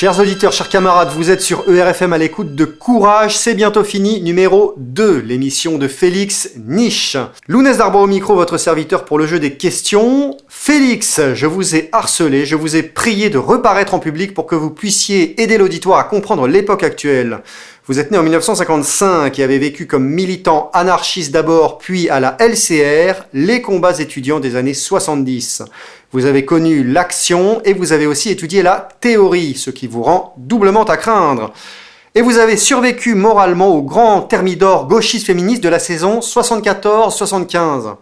Chers auditeurs, chers camarades, vous êtes sur ERFM à l'écoute de Courage, c'est bientôt fini, numéro 2, l'émission de Félix Niche. Lounès Darbo au micro, votre serviteur pour le jeu des questions. Félix, je vous ai harcelé, je vous ai prié de reparaître en public pour que vous puissiez aider l'auditoire à comprendre l'époque actuelle. Vous êtes né en 1955 et avez vécu comme militant anarchiste d'abord, puis à la LCR, les combats étudiants des années 70. Vous avez connu l'action et vous avez aussi étudié la théorie, ce qui vous rend doublement à craindre. Et vous avez survécu moralement au grand thermidor gauchiste féministe de la saison 74-75.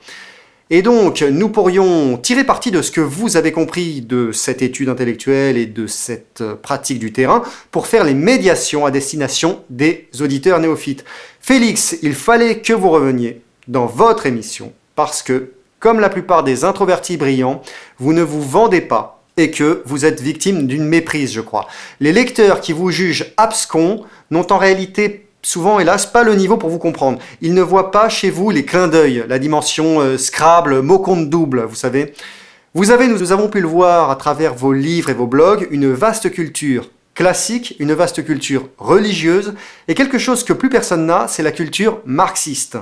Et donc, nous pourrions tirer parti de ce que vous avez compris de cette étude intellectuelle et de cette pratique du terrain pour faire les médiations à destination des auditeurs néophytes. Félix, il fallait que vous reveniez dans votre émission parce que comme la plupart des introvertis brillants, vous ne vous vendez pas et que vous êtes victime d'une méprise, je crois. Les lecteurs qui vous jugent abscons n'ont en réalité souvent, hélas, pas le niveau pour vous comprendre. Ils ne voient pas chez vous les clins d'œil, la dimension euh, Scrabble, mot compte double, vous savez. Vous avez, nous avons pu le voir à travers vos livres et vos blogs, une vaste culture classique, une vaste culture religieuse, et quelque chose que plus personne n'a, c'est la culture marxiste.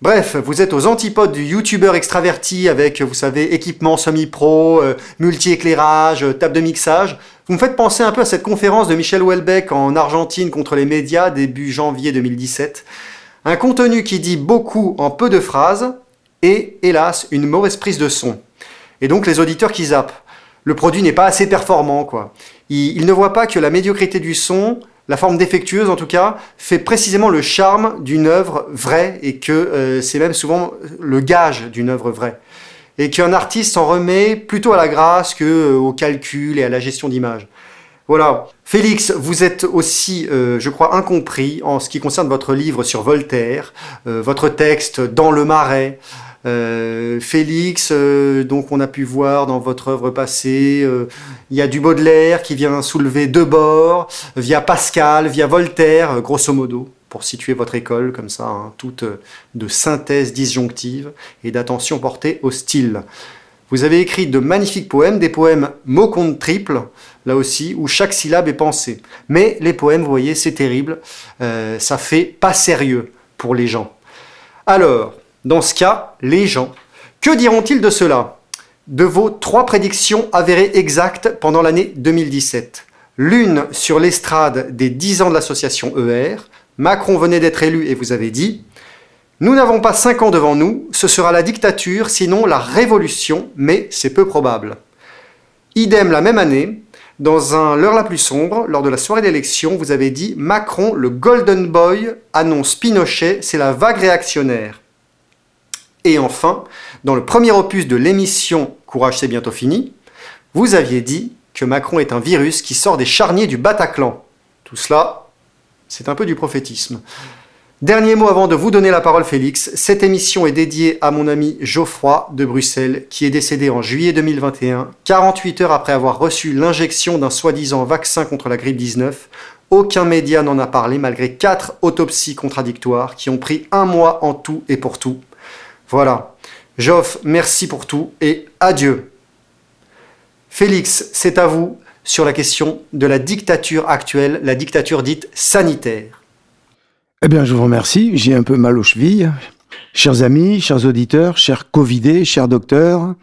Bref, vous êtes aux antipodes du youtubeur extraverti avec, vous savez, équipement semi-pro, euh, multi-éclairage, euh, table de mixage. Vous me faites penser un peu à cette conférence de Michel Houellebecq en Argentine contre les médias début janvier 2017. Un contenu qui dit beaucoup en peu de phrases et, hélas, une mauvaise prise de son. Et donc les auditeurs qui zappent. Le produit n'est pas assez performant, quoi. ils ne voient pas que la médiocrité du son la forme défectueuse en tout cas, fait précisément le charme d'une œuvre vraie et que euh, c'est même souvent le gage d'une œuvre vraie. Et qu'un artiste s'en remet plutôt à la grâce que euh, au calcul et à la gestion d'image. Voilà. Félix, vous êtes aussi, euh, je crois, incompris en ce qui concerne votre livre sur Voltaire, votre texte Dans le marais. Euh, Félix, euh, donc on a pu voir dans votre œuvre passée, euh, il y a du Baudelaire qui vient soulever deux bords, via Pascal, via Voltaire, grosso modo, pour situer votre école comme ça, hein, toute de synthèse disjonctive et d'attention portée au style. Vous avez écrit de magnifiques poèmes, des poèmes mots compte triple, là aussi, où chaque syllabe est pensée. Mais les poèmes, vous voyez, c'est terrible, ça fait pas sérieux pour les gens. Alors, dans ce cas, les gens. Que diront-ils de cela? De vos trois prédictions avérées exactes pendant l'année 2017. L'une sur l'estrade des 10 ans de l'association ER. Macron venait d'être élu et vous avez dit Nous n'avons pas 5 ans devant nous, ce sera la dictature, sinon la révolution, mais c'est peu probable. Idem la même année, dans un L'heure la plus sombre, lors de la soirée d'élection, vous avez dit Macron, le Golden Boy, annonce Pinochet, c'est la vague réactionnaire. Et enfin, dans le premier opus de l'émission Courage c'est bientôt fini, vous aviez dit que Macron est un virus qui sort des charniers du Bataclan. Tout cela, c'est un peu du prophétisme. Dernier mot avant de vous donner la parole, Félix. Cette émission est dédiée à mon ami Geoffroy de Bruxelles, qui est décédé en juillet 2021, 48 heures après avoir reçu l'injection d'un soi-disant vaccin contre la grippe 19. Aucun média n'en a parlé malgré quatre autopsies contradictoires qui ont pris un mois en tout et pour tout. Voilà. Joff, merci pour tout et adieu. Félix, c'est à vous sur la question de la dictature actuelle, la dictature dite sanitaire. Eh bien, je vous remercie. J'ai un peu mal aux chevilles. Chers amis, chers auditeurs, chers Covidés, chers docteurs,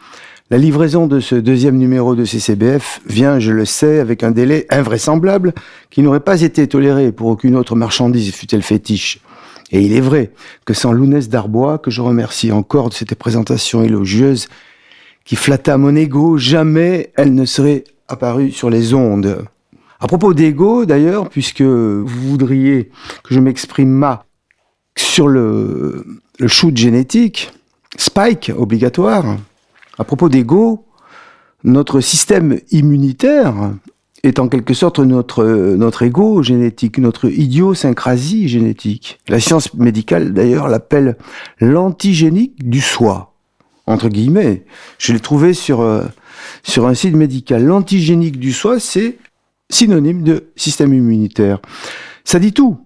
la livraison de ce deuxième numéro de CCBF vient, je le sais, avec un délai invraisemblable qui n'aurait pas été toléré pour aucune autre marchandise, fut-elle fétiche. Et il est vrai que sans Lounès Darbois, que je remercie encore de cette présentation élogieuse, qui flatta mon ego, jamais elle ne serait apparue sur les ondes. À propos d'ego, d'ailleurs, puisque vous voudriez que je m'exprime ma sur le, le shoot génétique, Spike obligatoire, à propos d'ego, notre système immunitaire est en quelque sorte notre, notre ego génétique, notre idiosyncrasie génétique. La science médicale, d'ailleurs, l'appelle l'antigénique du soi, entre guillemets. Je l'ai trouvé sur, euh, sur un site médical. L'antigénique du soi, c'est synonyme de système immunitaire. Ça dit tout.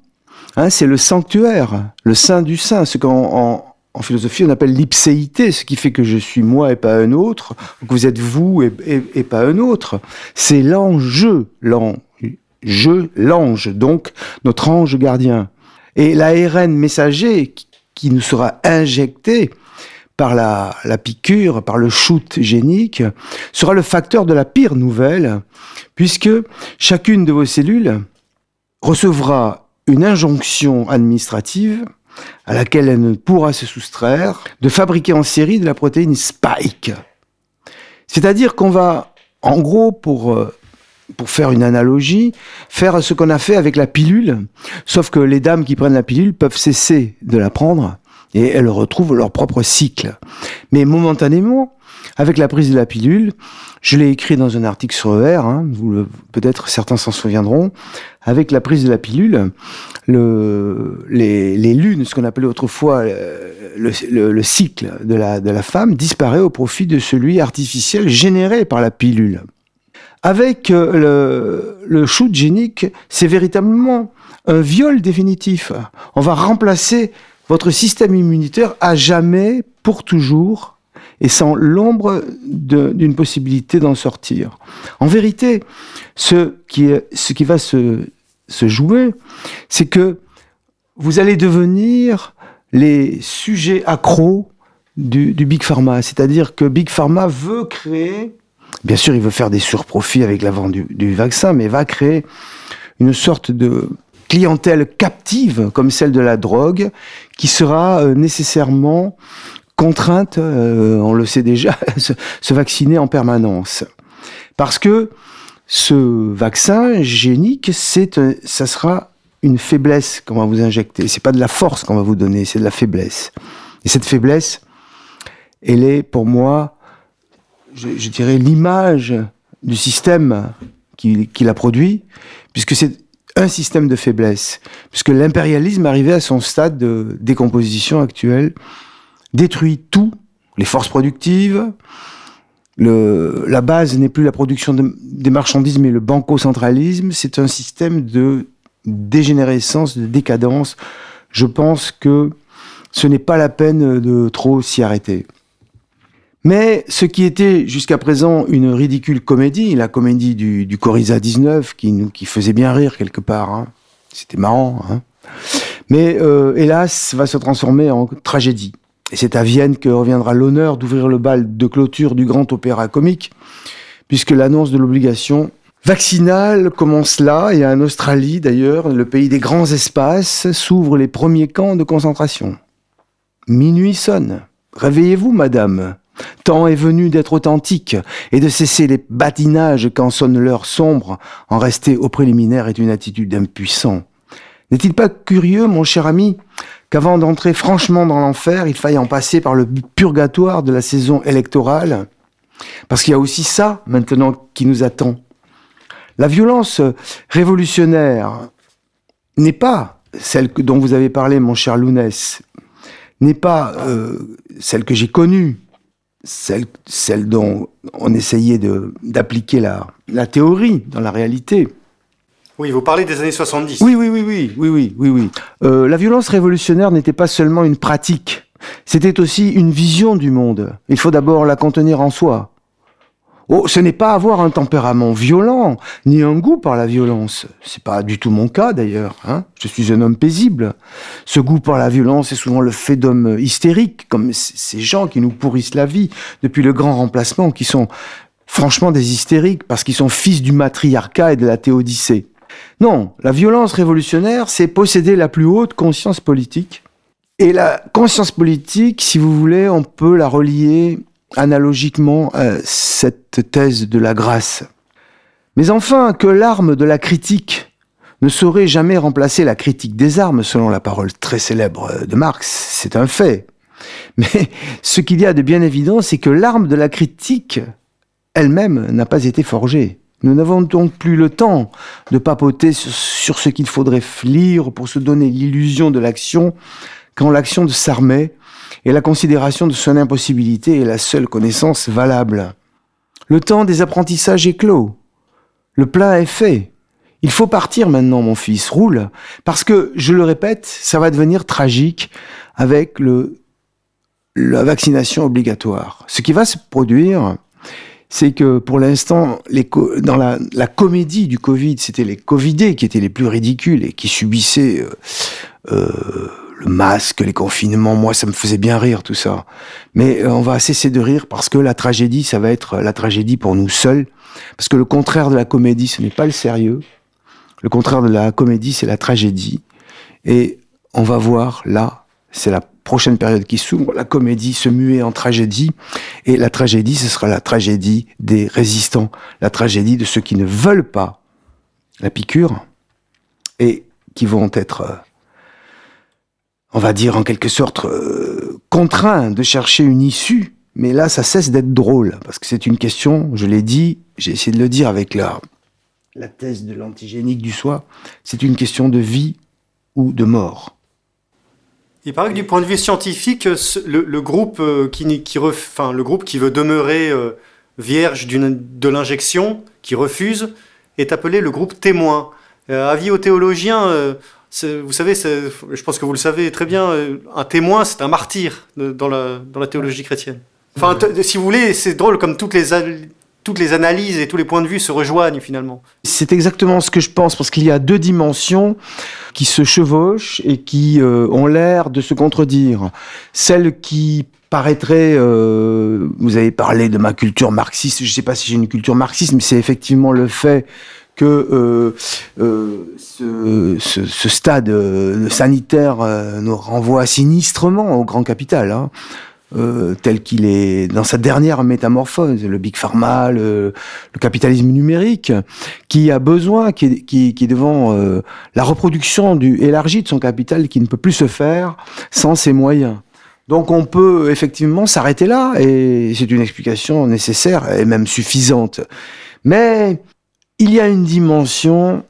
Hein, c'est le sanctuaire, le sein du sein, ce qu'en en philosophie, on appelle l'ipséité, ce qui fait que je suis moi et pas un autre, que vous êtes vous et, pas un autre. C'est l'enjeu, Je, l'ange, donc notre ange gardien. Et l'ARN messager qui nous sera injecté par la, la, piqûre, par le shoot génique, sera le facteur de la pire nouvelle, puisque chacune de vos cellules recevra une injonction administrative à laquelle elle ne pourra se soustraire, de fabriquer en série de la protéine spike. C'est-à-dire qu'on va, en gros, pour, euh, pour faire une analogie, faire ce qu'on a fait avec la pilule, sauf que les dames qui prennent la pilule peuvent cesser de la prendre et elles retrouvent leur propre cycle. Mais momentanément, avec la prise de la pilule, je l'ai écrit dans un article sur ER, hein, peut-être certains s'en souviendront, avec la prise de la pilule, le, les, lunes, ce qu'on appelait autrefois euh, le, le, le, cycle de la, de la femme, disparaît au profit de celui artificiel généré par la pilule. Avec euh, le, le shoot génique, c'est véritablement un viol définitif. On va remplacer votre système immunitaire à jamais, pour toujours, et sans l'ombre d'une possibilité d'en sortir. En vérité, ce qui, va se, jouer, c'est que vous allez devenir les sujets accros du, du Big Pharma. C'est-à-dire que Big Pharma veut créer, bien sûr, il veut faire des surprofits avec la vente du, du vaccin, mais va créer une sorte de clientèle captive, comme celle de la drogue, qui sera euh, nécessairement contrainte, euh, on le sait déjà, se, vacciner en permanence. Parce que ce vaccin génique, c'est, ça sera une faiblesse qu'on va vous injecter. C'est pas de la force qu'on va vous donner, c'est de la faiblesse. Et cette faiblesse, elle est pour moi, je, dirais, l'image du système qui, qui l'a produit, puisque c'est un système de faiblesse, puisque l'impérialisme arrivé à son stade de décomposition actuelle détruit tout, les forces productives, la base n'est plus la production de, des marchandises, mais le banco-centralisme. C'est un système de dégénérescence, de décadence. Je pense que ce n'est pas la peine de trop s'y arrêter. Mais ce qui était jusqu'à présent une ridicule comédie, la comédie du, du Coriza 19, qui, nous, qui faisait bien rire quelque part, hein. c'était marrant, hein. mais euh, hélas va se transformer en tragédie. Et c'est à Vienne que reviendra l'honneur d'ouvrir le bal de clôture du grand opéra comique, puisque l'annonce de l'obligation vaccinale commence là, et en Australie d'ailleurs, le pays des grands espaces, s'ouvrent les premiers camps de concentration. Minuit sonne. Réveillez-vous, madame. Temps est venu d'être authentique et de cesser les badinages quand sonne l'heure sombre. En rester au préliminaire est une attitude d'impuissant. N'est-il pas curieux, mon cher ami, qu'avant d'entrer franchement dans l'enfer, il faille en passer par le purgatoire de la saison électorale? Parce qu'il y a aussi ça maintenant qui nous attend. La violence révolutionnaire n'est pas celle dont vous avez parlé, mon cher Lounès, n'est pas euh, celle que j'ai connue, celle, dont on essayait d'appliquer la théorie dans la réalité. Oui, vous parlez des années 70. Oui, oui, oui, oui, oui, oui, oui, oui. Euh, la violence révolutionnaire n'était pas seulement une pratique, c'était aussi une vision du monde. Il faut d'abord la contenir en soi. Oh, ce n'est pas avoir un tempérament violent, ni un goût par la violence. C'est pas du tout mon cas d'ailleurs. Hein Je suis un homme paisible. Ce goût par la violence est souvent le fait d'hommes hystériques, comme ces gens qui nous pourrissent la vie depuis le grand remplacement, qui sont franchement des hystériques parce qu'ils sont fils du matriarcat et de la théodicée. Non, la violence révolutionnaire, c'est posséder la plus haute conscience politique. Et la conscience politique, si vous voulez, on peut la relier analogiquement à cette thèse de la grâce. Mais enfin, que l'arme de la critique ne saurait jamais remplacer la critique des armes, selon la parole très célèbre de Marx, c'est un fait. Mais ce qu'il y a de bien évident, c'est que l'arme de la critique elle-même n'a pas été forgée. Nous n'avons donc plus le temps de papoter sur, ce qu'il faudrait lire pour se donner l'illusion de l'action, quand l'action de s'armer et la considération de son impossibilité est la seule connaissance valable. Le temps des apprentissages est clos. Le plat est fait. Il faut partir maintenant, mon fils, roule, parce que, je le répète, ça va devenir tragique avec la vaccination obligatoire. Ce qui va se produire, c'est que pour l'instant, dans la, comédie du Covid, c'était les Covidés qui étaient les plus ridicules et qui subissaient euh, euh, le masque, les confinements. Moi, ça me faisait bien rire tout ça. Mais euh, on va cesser de rire parce que la tragédie, ça va être la tragédie pour nous seuls. Parce que le contraire de la comédie, ce n'est pas le sérieux. Le contraire de la comédie, c'est la tragédie. Et on va voir là, c'est la prochaine période qui s'ouvre, la comédie se muer en tragédie, et la tragédie, ce sera la tragédie des résistants, la tragédie de ceux qui ne veulent pas la piqûre, et qui vont être, euh, on va dire en quelque sorte, euh, contraints de chercher une issue, mais là, ça cesse d'être drôle, parce que c'est une question, je l'ai dit, j'ai essayé de le dire avec la, la thèse de l'antigénique du soi, c'est une question de vie ou de mort. Il paraît que du point de vue scientifique, le, groupe, euh, qui, enfin, le groupe qui veut demeurer euh, vierge de l'injection, qui refuse, est appelé le groupe témoin. Euh, avis aux théologiens, vous savez, je pense que vous le savez très bien, un témoin, c'est un martyr dans la théologie chrétienne. Enfin, si vous voulez, c'est drôle comme toutes les, toutes les analyses et tous les points de vue se rejoignent finalement. C'est exactement ce que je pense, parce qu'il y a deux dimensions qui se chevauchent et qui euh, ont l'air de se contredire. Celle qui paraîtrait, euh, vous avez parlé de ma culture marxiste, je ne sais pas si j'ai une culture marxiste, mais c'est effectivement le fait que euh, ce, stade sanitaire nous renvoie sinistrement au grand capital. Hein. Euh, tel qu'il est dans sa dernière métamorphose, le big pharma, le, capitalisme numérique, qui a besoin, qui est, qui, qui est devant euh, la reproduction du élargie de son capital, qui ne peut plus se faire sans ses moyens. Donc on peut effectivement s'arrêter là, et c'est une explication nécessaire et même suffisante. Mais il y a une dimension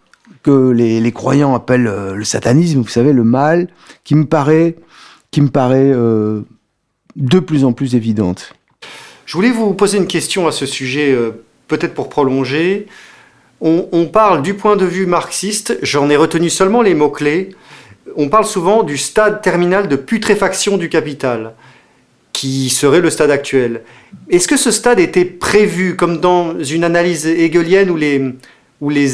que les, les croyants appellent euh, le satanisme, vous savez, le mal, qui me paraît, qui me paraît euh, de plus en plus évidente. Je voulais vous poser une question à ce sujet, euh, peut-être pour prolonger. On, parle du point de vue marxiste, j'en ai retenu seulement les mots-clés. On parle souvent du stade terminal de putréfaction du capital, qui serait le stade actuel. Est-ce que ce stade était prévu, comme dans une analyse hegelienne où les, où les,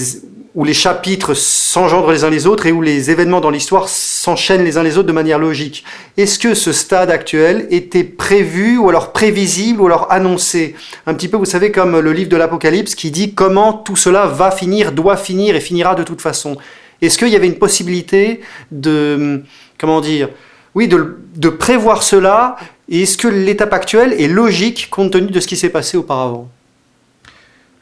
où les chapitres s'engendrent les uns les autres et où les événements dans l'histoire s'enchaînent les uns les autres de manière logique. Est-ce que ce stade actuel était prévu ou alors prévisible ou alors annoncé? Un petit peu, vous savez, comme le livre de l'Apocalypse qui dit comment tout cela va finir, doit finir et finira de toute façon. Est-ce qu'il y avait une possibilité de, comment dire, oui, de, prévoir cela? Et est-ce que l'étape actuelle est logique compte tenu de ce qui s'est passé auparavant?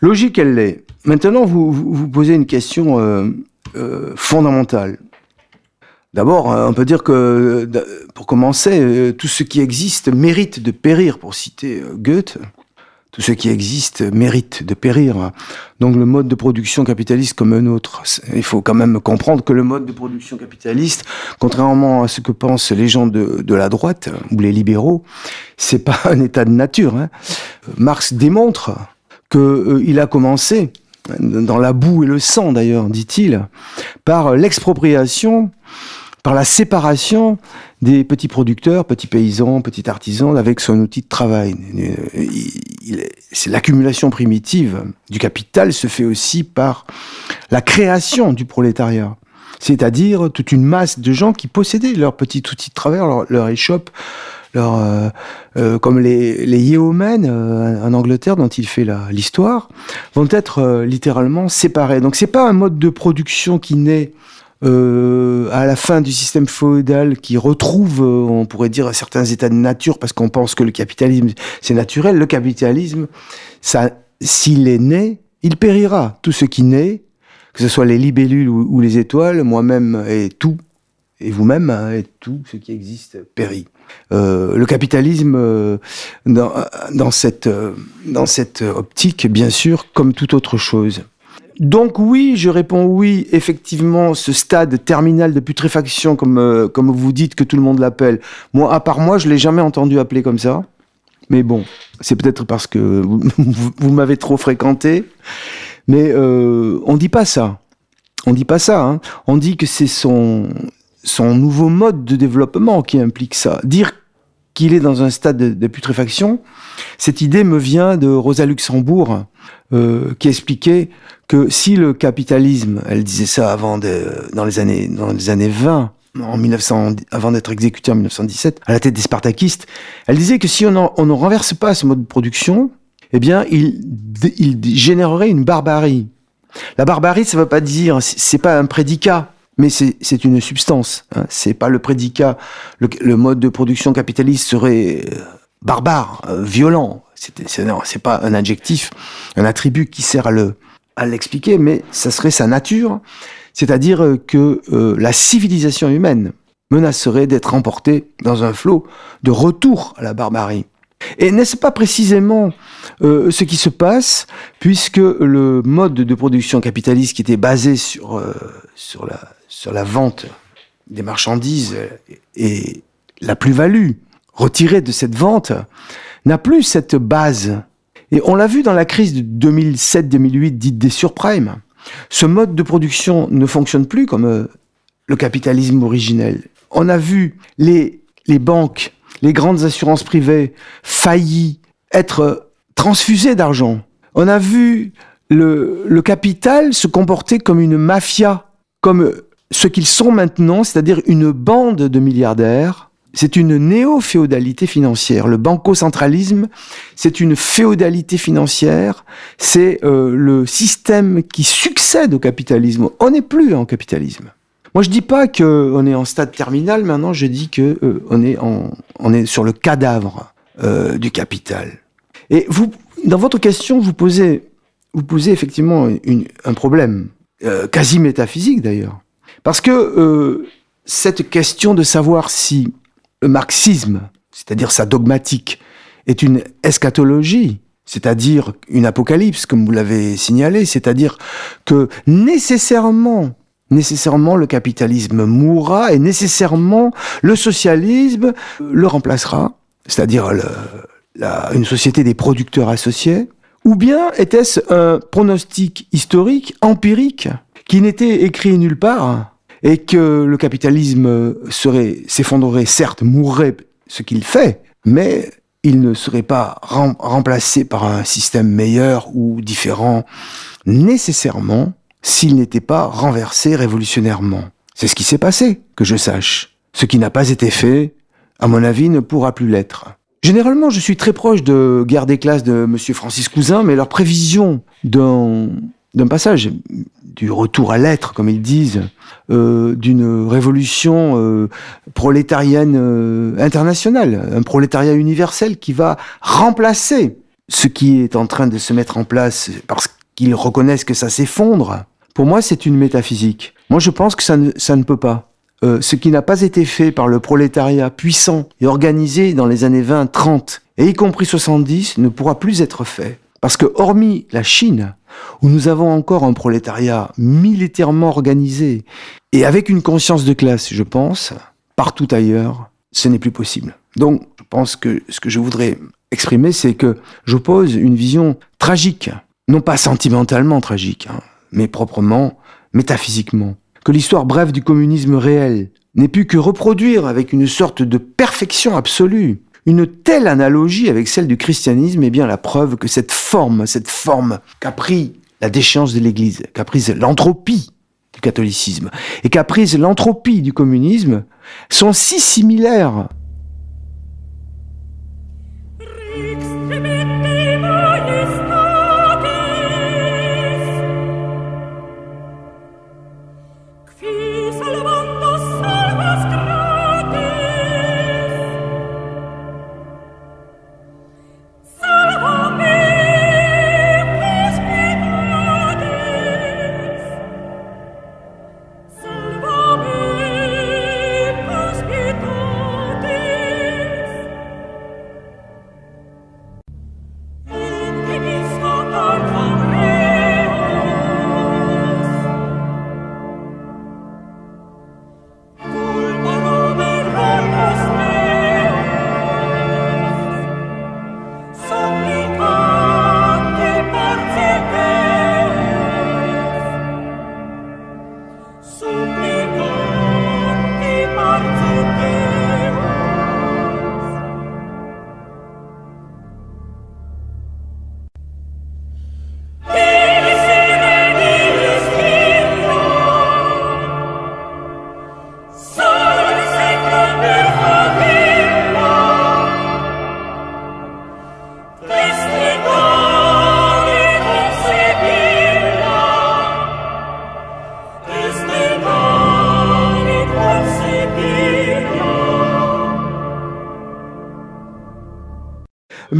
Logique, elle l'est. Maintenant, vous, vous, posez une question euh, euh, fondamentale. D'abord, euh, on peut dire que, pour commencer, tout ce qui existe mérite de périr, pour citer Goethe. Tout ce qui existe mérite de périr. Donc le mode de production capitaliste comme un autre. Il faut quand même comprendre que le mode de production capitaliste, contrairement à ce que pensent les gens de, la droite ou les libéraux, c'est pas un état de nature. Hein. Marx démontre qu'il a commencé dans la boue et le sang d'ailleurs, dit-il, par l'expropriation, par la séparation des petits producteurs, petits paysans, petits artisans avec son outil de travail. C'est l'accumulation primitive du capital se fait aussi par la création du prolétariat. C'est-à-dire toute une masse de gens qui possédaient leur petit outil de travail, leur échoppe, euh, euh, comme les, les Yeomen euh, en Angleterre, dont il fait l'histoire, vont être littéralement séparés. Donc c'est pas un mode de production qui naît à la fin du système féodal qui retrouve, on pourrait dire, certains états de nature parce qu'on pense que le capitalisme c'est naturel. Le capitalisme, ça, s'il est né, il périra. Tout ce qui naît, que ce soit les libellules ou, les étoiles, moi-même et tout, et vous-même, hein, et tout ce qui existe périt. Euh, le capitalisme, euh, dans, cette, euh, dans cette optique, bien sûr, comme toute autre chose. Donc oui, je réponds oui, effectivement, ce stade terminal de putréfaction, comme, comme vous dites que tout le monde l'appelle, moi, à part moi, je l'ai jamais entendu appeler comme ça. Mais bon, c'est peut-être parce que vous, m'avez trop fréquenté. Mais on dit pas ça. On dit pas ça. Hein. On dit que c'est son, son nouveau mode de développement qui implique ça. Dire qu'il est dans un stade de, putréfaction. Cette idée me vient de Rosa Luxembourg, euh, qui expliquait que si le capitalisme, elle disait ça avant de, dans les années dans les années 20, en 1900, avant d'être exécutée en 1917, à la tête des Spartakistes, elle disait que si on, on ne renverse pas ce mode de production, eh bien, il, il générerait une barbarie. La barbarie, ça ne veut pas dire, c'est pas un prédicat, mais c'est une substance. Hein. C'est pas le prédicat. Le, mode de production capitaliste serait euh, barbare, euh, violent. C'est pas un adjectif, un attribut qui sert à le à l'expliquer, mais ça serait sa nature, c'est-à-dire que euh, la civilisation humaine menacerait d'être emportée dans un flot de retour à la barbarie. Et n'est-ce pas précisément ce qui se passe, puisque le mode de production capitaliste qui était basé sur, sur, la, sur la vente des marchandises et la plus-value retirée de cette vente n'a plus cette base. Et on l'a vu dans la crise de 2007-2008 dite des surprimes. Ce mode de production ne fonctionne plus comme euh, le capitalisme originel. On a vu les, les banques les grandes assurances privées faillies être transfusées d'argent. On a vu le, le capital se comporter comme une mafia, comme ce qu'ils sont maintenant, c'est-à-dire une bande de milliardaires. C'est une néo-féodalité financière. Le banco-centralisme, c'est une féodalité financière. C'est euh, le système qui succède au capitalisme. On n'est plus en capitalisme. Moi, je dis pas qu'on est en stade terminal. Maintenant, je dis que euh, on est en, on est sur le cadavre euh, du capital. Et vous, dans votre question, vous posez, vous posez effectivement un problème quasi métaphysique d'ailleurs, parce que euh, cette question de savoir si le marxisme, c'est-à-dire sa dogmatique, est une eschatologie, c'est-à-dire une apocalypse, comme vous l'avez signalé, c'est-à-dire que nécessairement nécessairement le capitalisme mourra et nécessairement le socialisme le remplacera, c'est-à-dire une société des producteurs associés, ou bien était-ce un pronostic historique, empirique, qui n'était écrit nulle part, et que le capitalisme serait, s'effondrerait, certes, mourrait, ce qu'il fait, mais il ne serait pas remplacé par un système meilleur ou différent, nécessairement s'il n'était pas renversé révolutionnairement. C'est ce qui s'est passé, que je sache. Ce qui n'a pas été fait, à mon avis, ne pourra plus l'être. Généralement, je suis très proche de Guerre des classes de M. Francis Cousin, mais leur prévision d'un, passage, du retour à l'être, comme ils disent, euh, d'une révolution euh, prolétarienne euh, internationale, un prolétariat universel qui va remplacer ce qui est en train de se mettre en place parce qu'ils reconnaissent que ça s'effondre, pour moi, c'est une métaphysique. Moi, je pense que ça ne, ça ne peut pas. Ce qui n'a pas été fait par le prolétariat puissant et organisé dans les années 20, 30, et y compris 70, ne pourra plus être fait. Parce que hormis la Chine, où nous avons encore un prolétariat militairement organisé et avec une conscience de classe, je pense, partout ailleurs, ce n'est plus possible. Donc, je pense que ce que je voudrais exprimer, c'est que j'oppose une vision tragique, non pas sentimentalement tragique, hein, mais proprement métaphysiquement. Que l'histoire brève du communisme réel n'est plus que reproduire avec une sorte de perfection absolue une telle analogie avec celle du christianisme est bien la preuve que cette forme, cette forme qu'a pris la déchéance de l'Église, qu'a prise l'entropie du catholicisme et qu'a prise l'entropie du communisme sont si similaires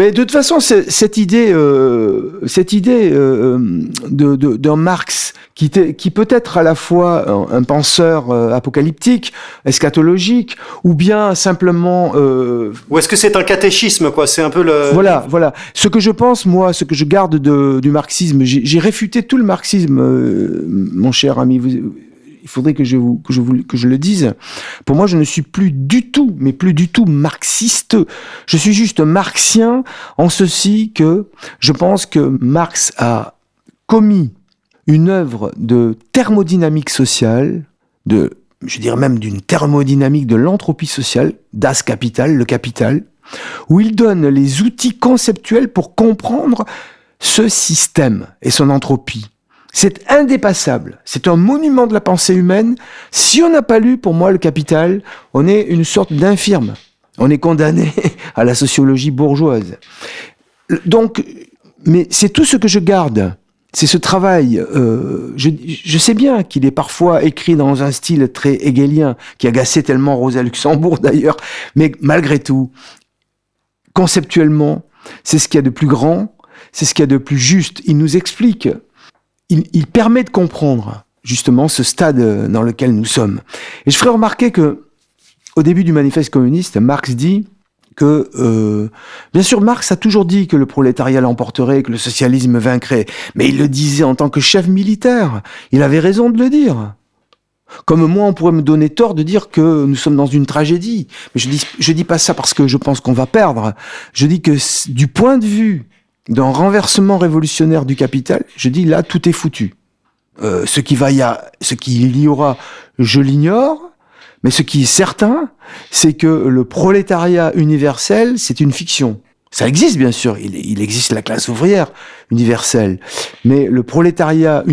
Mais de toute façon, cette idée, euh, cette idée euh, de, d'un Marx qui, qui peut être à la fois un, penseur euh, apocalyptique, eschatologique, ou bien simplement. Euh, ou est-ce que c'est un catéchisme, quoi? C'est un peu le. Voilà, voilà. Ce que je pense, moi, ce que je garde de, du marxisme, j'ai, réfuté tout le marxisme, euh, mon cher ami. Vous, il faudrait que je, vous, le dise. Pour moi, je ne suis plus du tout, mais plus du tout marxiste. Je suis juste marxien en ceci que je pense que Marx a commis une œuvre de thermodynamique sociale, de, je dirais même d'une thermodynamique de l'entropie sociale, Das Capital, le capital, où il donne les outils conceptuels pour comprendre ce système et son entropie. C'est indépassable. C'est un monument de la pensée humaine. Si on n'a pas lu, pour moi, le Capital, on est une sorte d'infirme. On est condamné à la sociologie bourgeoise. Donc, mais c'est tout ce que je garde. C'est ce travail. Euh, je, sais bien qu'il est parfois écrit dans un style très hegelien, qui agaçait tellement Rosa Luxembourg d'ailleurs, mais malgré tout, conceptuellement, c'est ce qu'il y a de plus grand, c'est ce qu'il y a de plus juste. Il nous explique il, permet de comprendre justement ce stade dans lequel nous sommes. Et je ferai remarquer que au début du manifeste communiste, Marx dit que, euh, bien sûr, Marx a toujours dit que le prolétariat l'emporterait, que le socialisme vaincrait, mais il le disait en tant que chef militaire. Il avait raison de le dire. Comme moi, on pourrait me donner tort de dire que nous sommes dans une tragédie. Mais je dis, je dis pas ça parce que je pense qu'on va perdre. Je dis que du point de vue d'un renversement révolutionnaire du capital, je dis là, tout est foutu. Euh, ce qui va y a, ce qu'il y aura, je l'ignore, mais ce qui est certain, c'est que le prolétariat universel, c'est une fiction. Ça existe bien sûr, il, existe la classe ouvrière universelle, mais le prolétariat,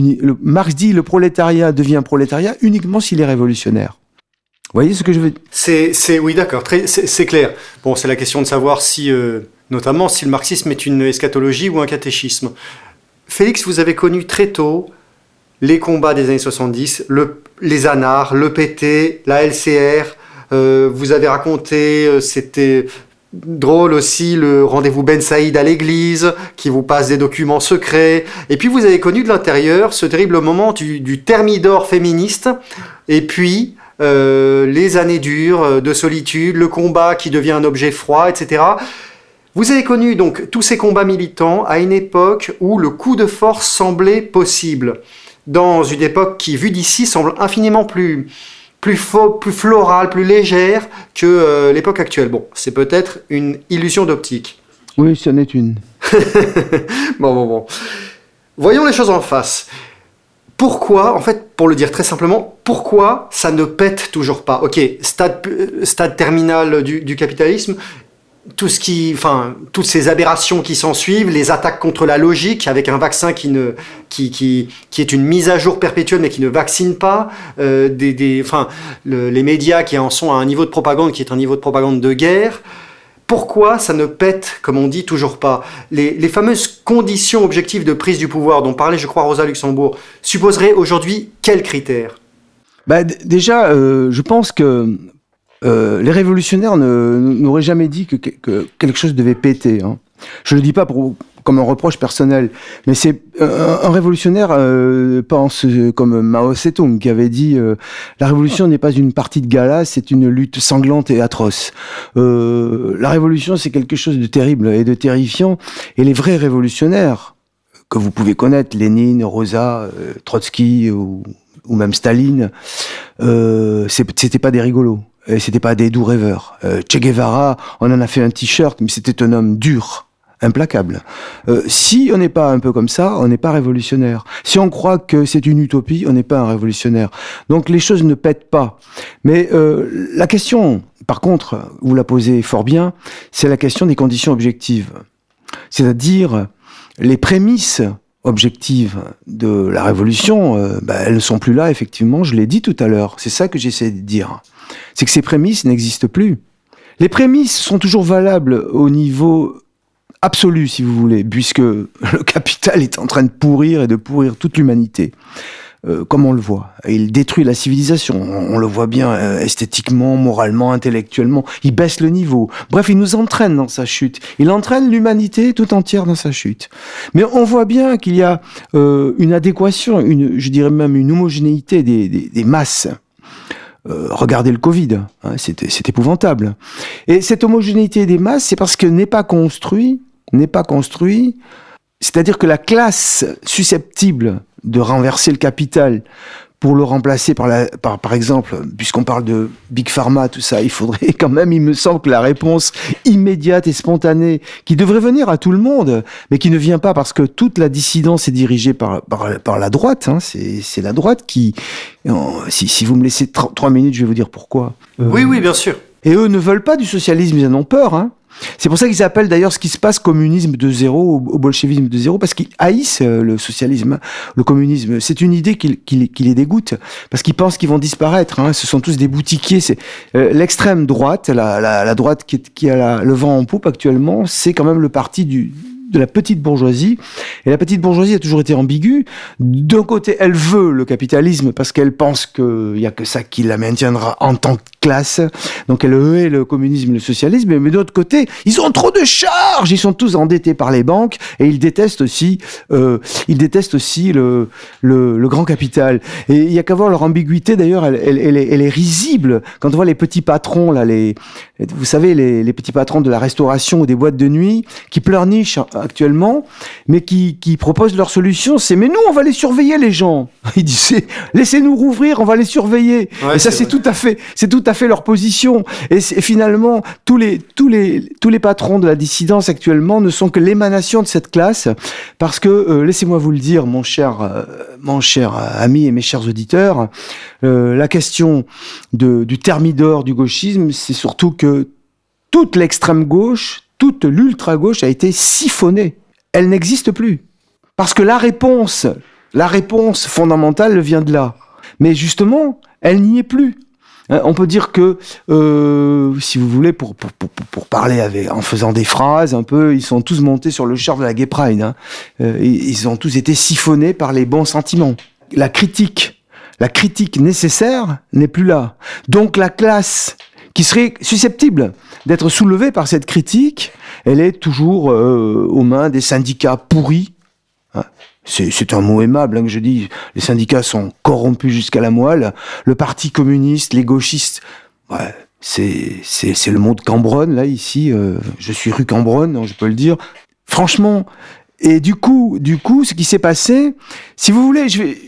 Marx dit le prolétariat devient prolétariat uniquement s'il est révolutionnaire. Vous voyez ce que je veux dire? C'est, oui, d'accord, c'est clair. Bon, c'est la question de savoir si euh, notamment si le marxisme est une eschatologie ou un catéchisme. Félix, vous avez connu très tôt les combats des années 70, le, les anards, le PT, la LCR. Euh, vous avez raconté, euh, c'était drôle aussi, le rendez-vous Ben Saïd à l'église, qui vous passe des documents secrets. Et puis vous avez connu de l'intérieur ce terrible moment du, du thermidor féministe. Et puis euh, les années dures de solitude, le combat qui devient un objet froid, etc. Vous avez connu donc tous ces combats militants à une époque où le coup de force semblait possible, dans une époque qui, vue d'ici, semble infiniment plus, plus, faux, plus florale, plus légère que euh, l'époque actuelle. Bon, c'est peut-être une illusion d'optique. Oui, c'en est une. bon, bon, bon. Voyons les choses en face. Pourquoi, en fait, pour le dire très simplement, pourquoi ça ne pète toujours pas? Ok, stade, euh, terminal du, capitalisme, tout ce qui, enfin, toutes ces aberrations qui s'en suivent, les attaques contre la logique avec un vaccin qui ne, qui, qui, qui est une mise à jour perpétuelle mais qui ne vaccine pas, euh, des, enfin, les médias qui en sont à un niveau de propagande qui est un niveau de propagande de guerre. Pourquoi ça ne pète, comme on dit, toujours pas les, fameuses conditions objectives de prise du pouvoir dont parlait, je crois, Rosa Luxembourg, supposeraient aujourd'hui quels critères bah, Déjà, euh, je pense que euh, les révolutionnaires n'auraient jamais dit que, quelque chose devait péter. Hein. Je le dis pas pour, comme un reproche personnel, mais c'est euh, un, révolutionnaire euh, pense comme Mao Zedong qui avait dit la révolution n'est pas une partie de gala, c'est une lutte sanglante et atroce. la révolution c'est quelque chose de terrible et de terrifiant, et les vrais révolutionnaires que vous pouvez connaître, Lénine, Rosa, Trotsky ou, même Staline, c'était pas des rigolos c'était pas des doux rêveurs. Euh, che Guevara, on en a fait un t-shirt, mais c'était un homme dur, implacable. Euh, si on n'est pas un peu comme ça, on n'est pas révolutionnaire. Si on croit que c'est une utopie, on n'est pas un révolutionnaire. Donc les choses ne pètent pas. Mais euh, la question, par contre, vous la posez fort bien, c'est la question des conditions objectives. C'est-à-dire les prémices objectives de la révolution, euh, bah, elles ne sont plus là, effectivement, je l'ai dit tout à l'heure. C'est ça que j'essaie de dire c'est que ces prémices n'existent plus. Les prémices sont toujours valables au niveau absolue, si vous voulez, puisque le capital est en train de pourrir et de pourrir toute l'humanité. Euh, comme on le voit. Il détruit la civilisation. On, le voit bien euh, esthétiquement, moralement, intellectuellement. Il baisse le niveau. Bref, il nous entraîne dans sa chute. Il entraîne l'humanité tout entière dans sa chute. Mais on voit bien qu'il y a euh, une adéquation, une, je dirais même une homogénéité des, des, des masses. regardez le Covid, hein, c'est épouvantable. Et cette homogénéité des masses, c'est parce que n'est pas construit, n'est pas construit, c'est-à-dire que la classe susceptible de renverser le capital pour le remplacer par, la, par, par exemple, puisqu'on parle de Big Pharma, tout ça, il faudrait quand même, il me semble que la réponse immédiate et spontanée, qui devrait venir à tout le monde, mais qui ne vient pas parce que toute la dissidence est dirigée par, par, par la droite, hein, c'est la droite qui... Si, si vous me laissez trois minutes, je vais vous dire pourquoi. oui, oui, bien sûr. Et eux ne veulent pas du socialisme, ils en ont peur. Hein. C'est pour ça qu'ils appellent d'ailleurs ce qui se passe communisme de zéro au bolchevisme de zéro, parce qu'ils haïssent euh, le socialisme, le communisme. C'est une idée qui, les dégoûte, parce qu'ils pensent qu'ils vont disparaître. Hein. Ce sont tous des boutiquiers. Euh, l'extrême droite, la, droite qui a le vent en poupe actuellement, c'est quand même le parti du, de la petite bourgeoisie. Et la petite bourgeoisie a toujours été ambiguë. D'un côté, elle veut le capitalisme parce qu'elle pense qu'il n'y a que ça qui la maintiendra en tant que classe. Donc elle hait le communisme et le socialisme. Mais de l'autre côté, ils ont trop de charges. Ils sont tous endettés par les banques et ils détestent aussi, euh, ils détestent aussi le, le, grand capital. Et il y a qu'à voir leur ambiguïté. D'ailleurs, elle, elle, est, risible quand on voit les petits patrons là, les, vous savez, les, les petits patrons de la restauration ou des boîtes de nuit qui pleurnichent actuellement, mais qui, qui proposent leur solution, c'est mais nous on va les surveiller les gens. Ils disent laissez-nous rouvrir, on va les surveiller. et ça c'est tout à fait, c'est tout à fait leur position. Et, finalement tous les tous les tous les patrons de la dissidence actuellement ne sont que l'émanation de cette classe, parce que euh, laissez-moi vous le dire, mon cher euh, mon cher ami et mes chers auditeurs, euh, la question de, du thermidor du gauchisme, c'est surtout que toute l'extrême gauche toute l'ultra-gauche a été siphonnée. Elle n'existe plus. Parce que la réponse, la réponse fondamentale vient de là. Mais justement, elle n'y est plus. Hein, on peut dire que, euh, si vous voulez, pour, pour, pour, parler avec, en faisant des phrases un peu, ils sont tous montés sur le char de la Gay Pride. Hein. Euh, ils ont tous été siphonnés par les bons sentiments. La critique, la critique nécessaire n'est plus là. Donc la classe qui serait susceptible d'être soulevée par cette critique, elle est toujours euh, aux mains des syndicats pourris. Hein. C'est un mot aimable hein, que je dis. Les syndicats sont corrompus jusqu'à la moelle. Le Parti communiste, les gauchistes, ouais, c'est le mot de Cambronne, là, ici. Euh, je suis rue Cambronne, je peux le dire. Franchement, et du coup, du coup, ce qui s'est passé, si vous voulez, je vais,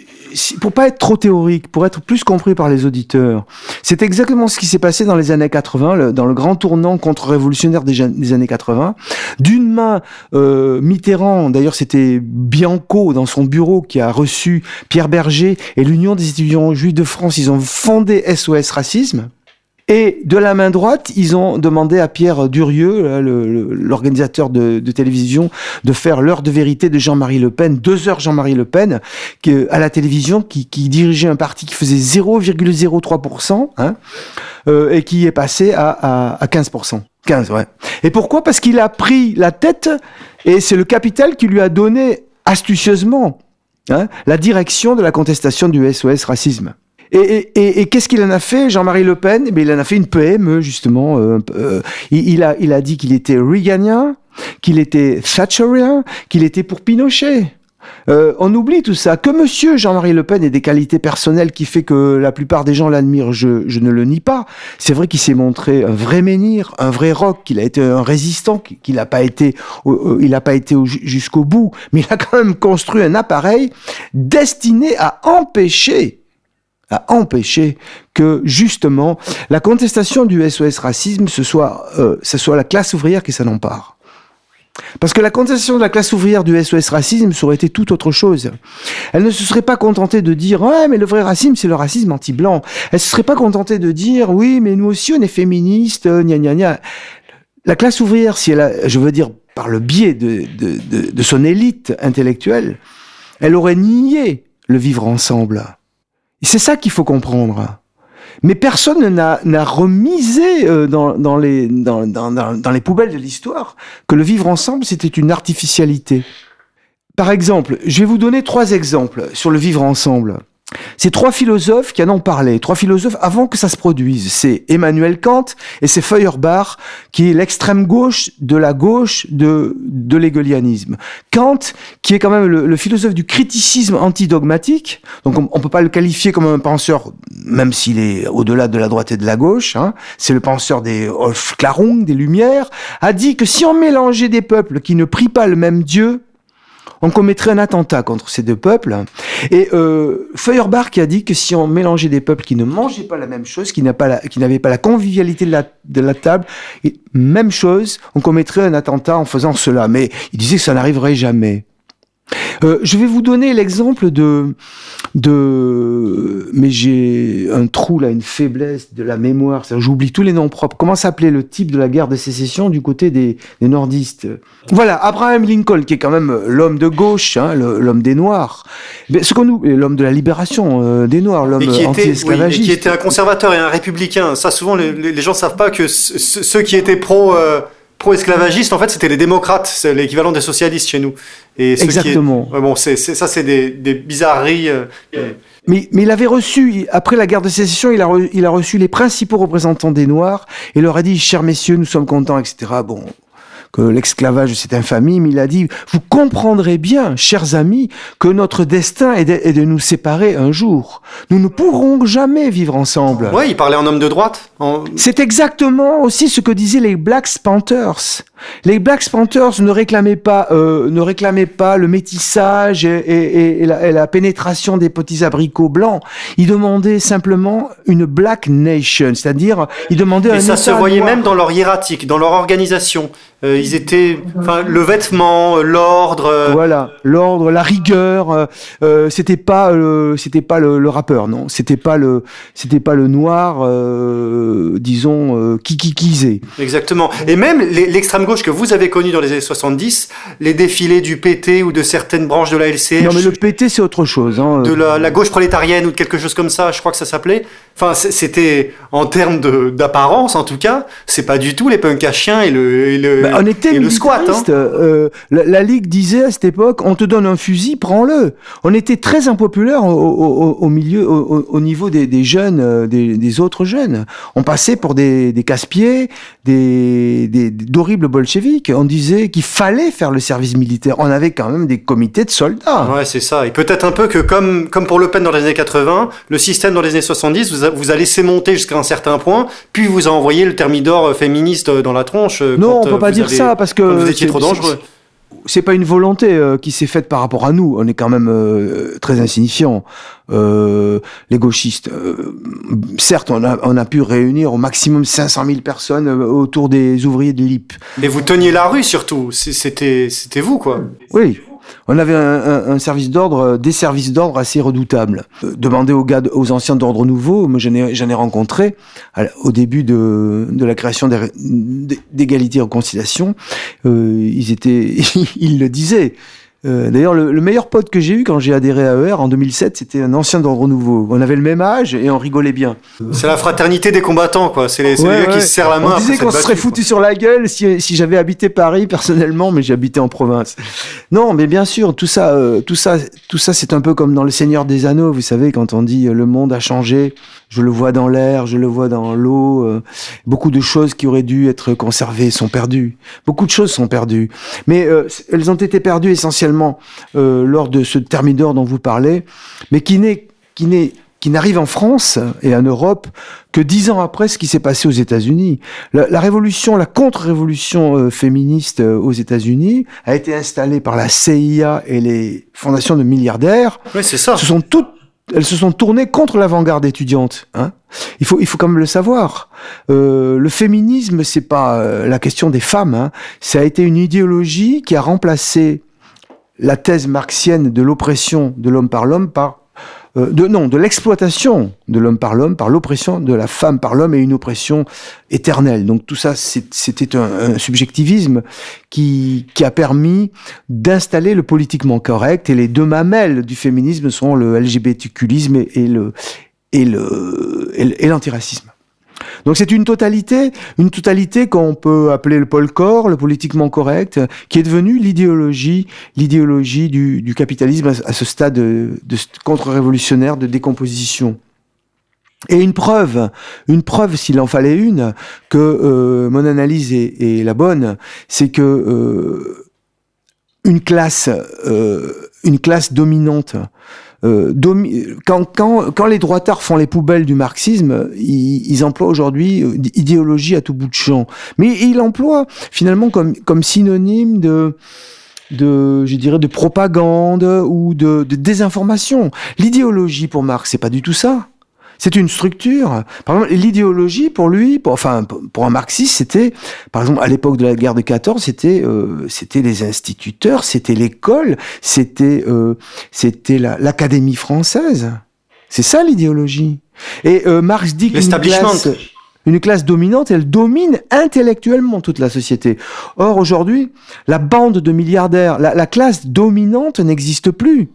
pour pas être trop théorique, pour être plus compris par les auditeurs, c'est exactement ce qui s'est passé dans les années 80, dans le grand tournant contre-révolutionnaire des, années 80. D'une main, euh, Mitterrand, d'ailleurs c'était Bianco dans son bureau qui a reçu Pierre Berger et l'Union des étudiants juifs de France, ils ont fondé SOS Racisme. Et de la main droite, ils ont demandé à Pierre Durieux, l'organisateur de, télévision, de faire l'heure de vérité de Jean-Marie Le Pen, deux heures Jean-Marie Le Pen, à la télévision, qui, dirigeait un parti qui faisait 0,03%, hein, euh, et qui est passé à, 15%. 15, ouais. Et pourquoi? Parce qu'il a pris la tête, et c'est le capital qui lui a donné astucieusement hein, la direction de la contestation du SOS racisme. Et, qu'est-ce qu'il en a fait, Jean-Marie Le Pen? Eh Il en a fait une PME, justement. Euh, euh, il, a, il a dit qu'il était Reaganien, qu'il était Thatcherien, qu'il était pour Pinochet. Euh, on oublie tout ça. Que monsieur Jean-Marie Le Pen ait des qualités personnelles qui fait que la plupart des gens l'admirent, je, je, ne le nie pas. C'est vrai qu'il s'est montré un vrai menhir, un vrai rock, qu'il a été un résistant, qu'il n'a pas été, il n'a pas été jusqu'au bout, mais il a quand même construit un appareil destiné à empêcher à empêcher que justement la contestation du SOS racisme ce soit, euh, ce soit la classe ouvrière qui s'en empare. Parce que la contestation de la classe ouvrière du SOS racisme, ça aurait été tout autre chose. Elle ne se serait pas contentée de dire ouais mais le vrai racisme c'est le racisme anti-blanc. Elle se serait pas contentée de dire oui mais nous aussi on est féministes, euh, gna gna gna. La classe ouvrière, si elle a, je veux dire par le biais de, de, de, de son élite intellectuelle, elle aurait nié le vivre ensemble. C'est ça qu'il faut comprendre. Mais personne n'a remisé euh, dans, les poubelles de l'histoire que le vivre ensemble, c'était une artificialité. Par exemple, je vais vous donner trois exemples sur le vivre ensemble. C'est trois philosophes qui en ont parlé, trois philosophes avant que ça se produise. C'est Emmanuel Kant et c'est Feuerbach, qui est l'extrême gauche de la gauche de, de. Kant, qui est quand même le, philosophe du criticisme antidogmatique, donc on, ne peut pas le qualifier comme un penseur, même s'il est au-delà de la droite et de la gauche, hein. c'est le penseur des Aufklärung, des Lumières, a dit que si on mélangeait des peuples qui ne prient pas le même Dieu, on commettrait un attentat contre ces deux peuples. Et euh, Feuerbach a dit que si on mélangeait des peuples qui ne mangeaient pas la même chose, qui n'avaient pas, la, convivialité de la, table, même chose, on commettrait un attentat en faisant cela. Mais il disait que ça n'arriverait jamais. Euh, je vais vous donner l'exemple de, de, mais j'ai un trou là, une faiblesse de la mémoire. J'oublie tous les noms propres. Comment s'appelait le type de la guerre de sécession du côté des, des nordistes? Voilà, Abraham Lincoln, qui est quand même l'homme de gauche, hein, l'homme des Noirs. Mais ce qu'on nous, l'homme de la libération euh, des Noirs, l'homme anti-esclavagiste. qui était un conservateur et un républicain. Ça, souvent, les, les gens savent pas que ceux qui étaient pro. Euh, pro-esclavagistes, en fait, c'était les démocrates, c'est l'équivalent des socialistes chez nous. Et Exactement. bon, c'est, ça, c'est des, bizarreries. Euh, mais, mais il avait reçu, après la guerre de sécession, il a, il a reçu les principaux représentants des Noirs et leur a dit, chers messieurs, nous sommes contents, etc. Bon, que l'esclavage c'est infamie, mais il a dit, vous comprendrez bien, chers amis, que notre destin est de, nous séparer un jour. Nous ne pourrons jamais vivre ensemble. Oui, il parlait en homme de droite. C'est exactement aussi ce que disaient les Black Panthers. Les Black Panthers ne réclamaient pas, euh, ne réclamaient pas le métissage et, la, pénétration des petits abricots blancs. Ils demandaient simplement une Black Nation, c'est-à-dire ils demandaient et un ça se voyait même dans leur hiératique, dans leur organisation. Euh, ils étaient, enfin, le vêtement, euh, l'ordre. Euh, voilà, l'ordre, la rigueur. Euh, c'était pas, c'était pas le, rappeur, non. C'était pas le, c'était pas le noir, disons, qui qui Exactement. Et même l'extrême gauche que vous avez connu dans les années 70, les défilés du PT ou de certaines branches de la LCR. Non, mais le PT c'est autre chose. Hein. De la, la, gauche prolétarienne ou de quelque chose comme ça, je crois que ça s'appelait. Enfin, c'était en termes d'apparence, en tout cas, c'est pas du tout les punks à chiens et le, et le, bah, on était le squat. Hein. Euh, la, Ligue disait à cette époque, on te donne un fusil, prends-le. On était très impopulaire au, milieu, au, niveau des, jeunes, euh, des, autres jeunes. On passait pour des, des casse-pieds, des, d'horribles bolcheviques. On disait qu'il fallait faire le service militaire. On avait quand même des comités de soldats. Ouais, c'est ça. Et peut-être un peu que comme, comme pour Le Pen dans les années 80, le système dans les années 70 vous vous a, laissé monter jusqu'à un certain point, puis vous a envoyé le thermidor euh, féministe euh, dans la tronche. Euh, non, on peut pas dire ça parce que vous étiez trop dangereux c'est pas une volonté qui s'est faite par rapport à nous. On est quand même très insignifiant. les gauchistes, certes, on a, on a pu réunir au maximum 500 000 personnes autour des ouvriers de l'IP. Mais vous teniez la rue surtout. C'était vous quoi. Oui on avait un, service d'ordre, euh, des services d'ordre assez redoutables. Euh, demander aux anciens d'ordre nouveau, moi j'en ai, ai rencontré au début de, la création d'égalité et réconciliation. Euh, ils le disaient. Euh, d'ailleurs, le, meilleur pote que j'ai eu quand j'ai adhéré à ER en 2007, c'était un ancien d'ordre nouveau. On avait le même âge et on rigolait bien. C'est la fraternité des combattants, quoi. C'est les, gars qui se serrent la main. On disait qu'on se serait foutu sur la gueule si, si j'avais habité Paris personnellement, mais j'habitais en province. Non, mais bien sûr, tout ça, euh, tout ça, tout ça, c'est un peu comme dans Le Seigneur des Anneaux. Vous savez, quand on dit euh, le monde a changé, je le vois dans l'air, je le vois dans l'eau. Euh, beaucoup de choses qui auraient dû être conservées sont perdues. Beaucoup de choses sont perdues. Mais euh, elles ont été perdues essentiellement euh, lors de ce thermidor dont vous parlez, mais qui n'est qui n'est qui n'arrive en France et en Europe que dix ans après ce qui s'est passé aux États-Unis. La, révolution, la contre-révolution féministe aux États-Unis a été installée par la CIA et les fondations de milliardaires. Oui, c'est ça. Ce sont toutes elles se sont tournées contre l'avant-garde étudiante. Hein il faut, il faut quand même le savoir. Euh, le féminisme, c'est pas euh, la question des femmes. Hein. Ça a été une idéologie qui a remplacé la thèse marxienne de l'oppression de l'homme par l'homme par euh, de non de l'exploitation de l'homme par l'homme par l'oppression de la femme par l'homme et une oppression éternelle. Donc tout ça, c'était un, subjectivisme qui, qui a permis d'installer le politiquement correct et les deux mamelles du féminisme sont le LGBTQisme et, le et le et l'antiracisme. Donc c'est une totalité, une totalité qu'on peut appeler le pôle le politiquement correct, qui est devenu l'idéologie, l'idéologie du, capitalisme à, ce stade de, contre-révolutionnaire de décomposition. Et une preuve, une preuve s'il en fallait une, que euh, mon analyse est, est la bonne, c'est que euh, une classe, euh, une classe dominante euh, quand, quand, quand, les droitards font les poubelles du marxisme, ils, ils emploient aujourd'hui euh, idéologie à tout bout de champ. Mais ils l'emploient finalement comme, comme synonyme de de, je dirais, de propagande ou de, de désinformation. L'idéologie pour Marx, c'est pas du tout ça. C'est une structure. Par exemple, l'idéologie pour lui, pour, enfin pour un marxiste, c'était, par exemple, à l'époque de la guerre de 14, c'était euh, c'était les instituteurs, c'était l'école, c'était euh, c'était l'académie française. C'est ça l'idéologie. Et euh, Marx dit qu'une classe, une classe dominante, elle domine intellectuellement toute la société. Or aujourd'hui, la bande de milliardaires, la, la classe dominante n'existe plus.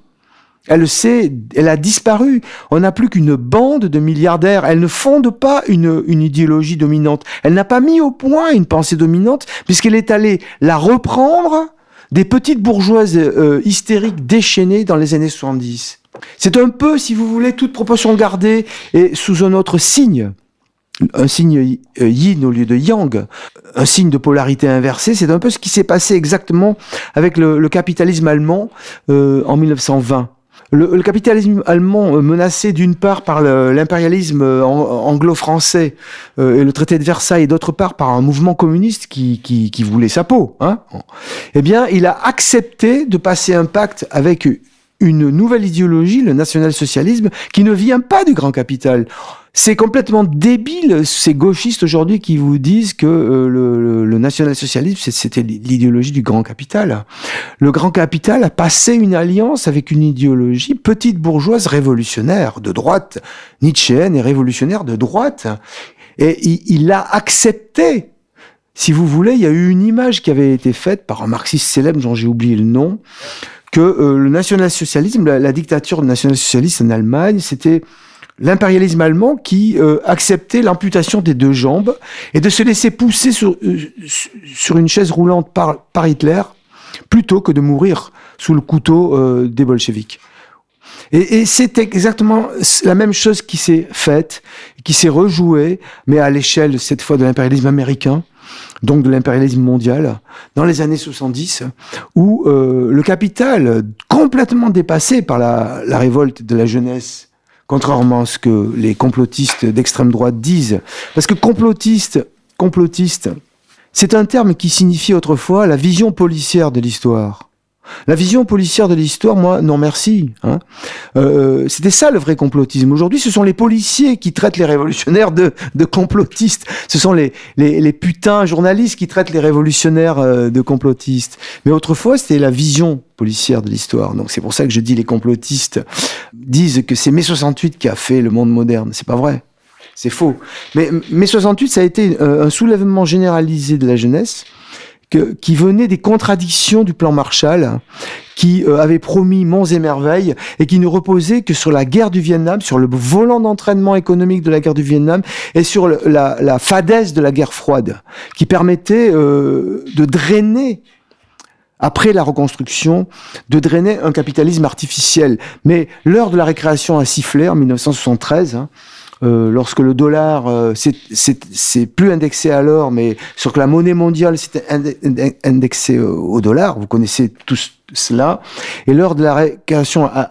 Elle sait, elle a disparu. On n'a plus qu'une bande de milliardaires. Elle ne fonde pas une, idéologie dominante. Elle n'a pas mis au point une pensée dominante puisqu'elle est allée la reprendre des petites bourgeoises euh, hystériques déchaînées dans les années 70. C'est un peu, si vous voulez, toute proportion gardée et sous un autre signe. Un signe euh, yin au lieu de yang, un signe de polarité inversée, c'est un peu ce qui s'est passé exactement avec le, le capitalisme allemand euh, en 1920. Le, capitalisme allemand euh, menacé d'une part par l'impérialisme euh, anglo-français euh, et le traité de Versailles et d'autre part par un mouvement communiste qui, qui, qui voulait sa peau, hein, eh bien, il a accepté de passer un pacte avec une nouvelle idéologie, le national-socialisme, qui ne vient pas du grand capital. C'est complètement débile, ces gauchistes aujourd'hui qui vous disent que euh, le, national-socialisme, c'était l'idéologie du grand capital. Le grand capital a passé une alliance avec une idéologie petite bourgeoise révolutionnaire de droite, nietzschéenne et révolutionnaire de droite. Et il, il a accepté si vous voulez, il y a eu une image qui avait été faite par un marxiste célèbre dont j'ai oublié le nom, que euh, le national-socialisme, la, la, dictature national-socialiste en Allemagne, c'était l'impérialisme allemand qui euh, acceptait l'amputation des deux jambes et de se laisser pousser sur, euh, sur une chaise roulante par, par Hitler plutôt que de mourir sous le couteau des bolcheviks. Et, et c'est exactement la même chose qui s'est faite, qui s'est rejouée, mais à l'échelle cette fois de l'impérialisme américain, donc de l'impérialisme mondial, dans les années 70, où euh, le capital, complètement dépassé par la, la révolte de la jeunesse contrairement à ce que les complotistes d'extrême droite disent. Parce que complotiste, complotiste, c'est un terme qui signifie autrefois la vision policière de l'histoire. La vision policière de l'histoire, moi, non merci. Hein. Euh, C'était ça le vrai complotisme. Aujourd'hui, ce sont les policiers qui traitent les révolutionnaires de, complotistes. Ce sont les, les, putains journalistes qui traitent les révolutionnaires euh, de complotistes. Mais autrefois, c'était la vision policière de l'histoire. Donc c'est pour ça que je dis les complotistes disent que c'est mai 68 qui a fait le monde moderne. C'est pas vrai. C'est faux. Mais mai 68, ça a été euh, un soulèvement généralisé de la jeunesse que, qui venait des contradictions du plan Marshall, qui euh, avait promis monts et merveilles et qui ne reposait que sur la guerre du Vietnam, sur le volant d'entraînement économique de la guerre du Vietnam et sur la, la, de la guerre froide, qui permettait euh, de drainer après la reconstruction, de drainer un capitalisme artificiel. Mais l'heure de la récréation a sifflé en 1973. Hein, euh, lorsque le dollar, euh, c'est plus indexé à l'or, mais sur que la monnaie mondiale c'était indexé au dollar, vous connaissez tous cela, et l'heure de la récréation a,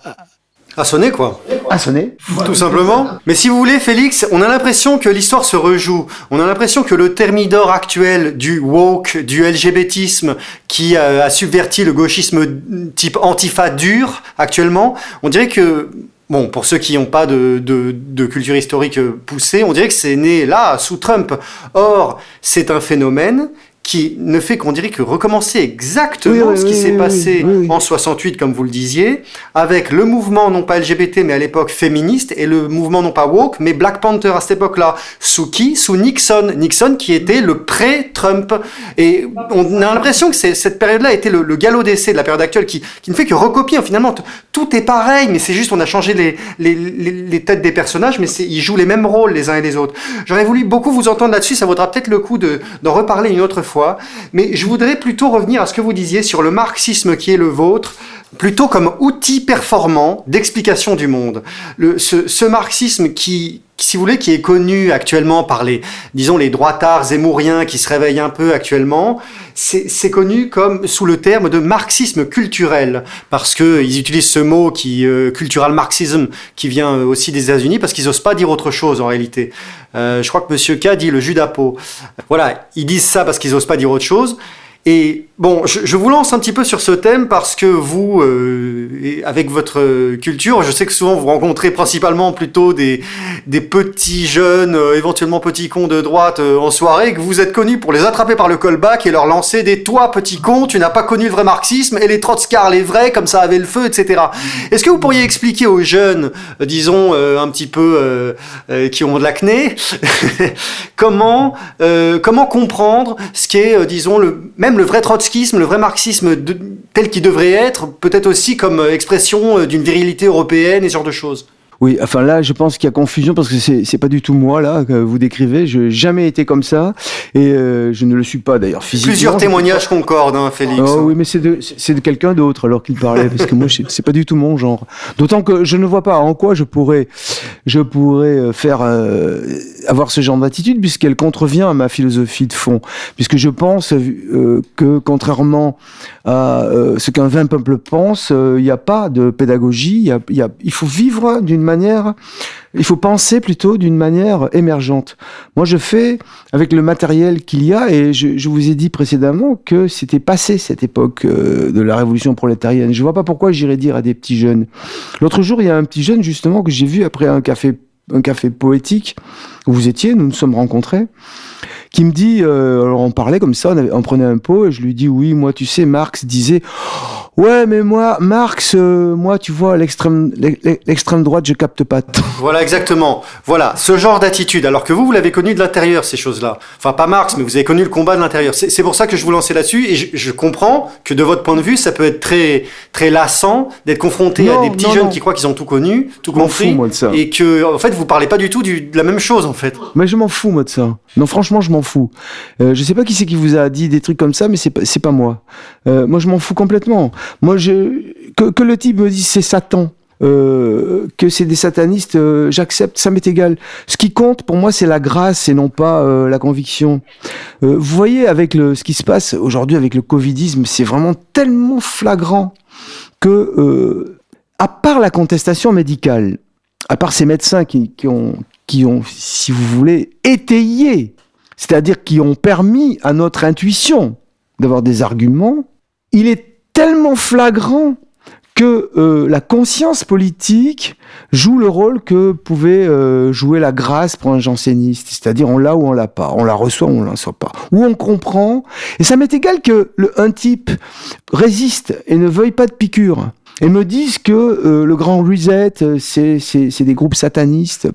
a sonné quoi. A sonné. Tout simplement. Mais si vous voulez, Félix, on a l'impression que l'histoire se rejoue. On a l'impression que le thermidor actuel du woke, du LGBTisme, qui a, a subverti le gauchisme type antifa dur actuellement, on dirait que Bon, pour ceux qui n'ont pas de, culture historique poussée, on dirait que c'est né là, sous Trump. Or, c'est un phénomène qui ne fait qu'on dirait que recommencer exactement ce qui s'est passé en 68, comme vous le disiez, avec le mouvement non pas LGBT, mais à l'époque féministe, et le mouvement non pas woke, mais Black Panther à cette époque-là. Sous qui? Sous Nixon. Nixon qui était le pré-Trump. Et on a l'impression que cette période-là était le, le galop d'essai de la période actuelle qui, qui, ne fait que recopier. Finalement, tout est pareil, mais c'est juste on a changé les, les, les, têtes des personnages, mais ils jouent les mêmes rôles les uns et les autres. J'aurais voulu beaucoup vous entendre là-dessus, ça vaudra peut-être le coup d'en reparler une autre fois. Mais je voudrais plutôt revenir à ce que vous disiez sur le marxisme qui est le vôtre, plutôt comme outil performant d'explication du monde. Ce, marxisme qui, si vous voulez, qui est connu actuellement par les, disons, les droitards zémouriens qui se réveillent un peu actuellement, c'est connu comme sous le terme de marxisme culturel, parce que ils utilisent ce mot qui, euh, cultural marxism, qui vient aussi des États-Unis, parce qu'ils n'osent pas dire autre chose en réalité. Euh, je crois que Monsieur K dit le jus. Voilà, ils disent ça parce qu'ils n'osent pas dire autre chose. Et bon, je, vous lance un petit peu sur ce thème parce que vous, euh, avec votre culture, je sais que souvent vous rencontrez principalement plutôt des, des petits jeunes, euh, éventuellement petits cons de droite euh, en soirée, que vous êtes connus pour les attraper par le callback et leur lancer des toi petit con, tu n'as pas connu le vrai marxisme et les trotskars les vrais comme ça avait le feu, etc. Est-ce que vous pourriez expliquer aux jeunes, disons un petit peu qui ont de l'acné, comment comment comprendre ce qu'est, disons le même le vrai trotskisme, le vrai marxisme tel qu'il devrait être, peut-être aussi comme euh, expression euh, d'une virilité européenne et ce genre de choses. Oui, enfin là, je pense qu'il y a confusion parce que c'est c'est pas du tout moi là que vous décrivez. Je n'ai jamais été comme ça et euh, je ne le suis pas d'ailleurs physiquement. Plusieurs témoignages concordent, hein, Félix. Oh, oui, mais c'est de c'est de quelqu'un d'autre alors qu'il parlait parce que moi c'est pas du tout mon genre. D'autant que je ne vois pas en quoi je pourrais je pourrais euh, faire euh, avoir ce genre d'attitude puisqu'elle contrevient à ma philosophie de fond. Puisque je pense que contrairement à ce qu'un vain peuple pense, il n'y a pas de pédagogie. Il y a, y a, il faut vivre d'une il faut penser plutôt d'une manière émergente. Moi, je fais avec le matériel qu'il y a, et je, vous ai dit précédemment que c'était passé cette époque euh, de la révolution prolétarienne. Je vois pas pourquoi j'irais dire à des petits jeunes. L'autre jour, il y a un petit jeune justement que j'ai vu après un café, un café poétique où vous étiez, nous nous sommes rencontrés qui me dit, euh, alors on parlait comme ça, on, prenait un pot, et je lui dis, oui, moi, tu sais, Marx disait, Ouais, mais moi, Marx, euh, moi, tu vois, l'extrême, l'extrême droite, je capte pas. Voilà, exactement. Voilà, ce genre d'attitude. Alors que vous, vous l'avez connu de l'intérieur, ces choses-là. Enfin, pas Marx, mais vous avez connu le combat de l'intérieur. C'est pour ça que je vous lançais là-dessus, et je, comprends que de votre point de vue, ça peut être très, très lassant d'être confronté à des petits jeunes qui croient qu'ils ont tout connu, tout compris, moi de ça. et que, en fait, vous parlez pas du tout du, de la même chose, en fait. Mais je m'en fous, moi, de ça. Non, franchement, je m'en fous. Euh, je sais pas qui c'est qui vous a dit des trucs comme ça, mais c'est pas, pas moi. Euh, moi, je m'en fous complètement. Moi, que, le type me dise c'est Satan, euh, que c'est des satanistes, euh, j'accepte, ça m'est égal. Ce qui compte pour moi, c'est la grâce et non pas la conviction. vous voyez, avec ce qui se passe aujourd'hui avec le covidisme, c'est vraiment tellement flagrant que, à part la contestation médicale, à part ces médecins qui ont, si vous voulez, étayé, c'est-à-dire qui ont permis à notre intuition d'avoir des arguments, il est tellement flagrant que euh, la conscience politique joue le rôle que pouvait euh, jouer la grâce pour un janséniste, c'est-à-dire on l'a ou on l'a pas, on la reçoit ou on la reçoit pas, ou on comprend, et ça m'est égal que le, un type résiste et ne veuille pas de piqûre, et me dise que euh, le grand reset, c'est des groupes satanistes,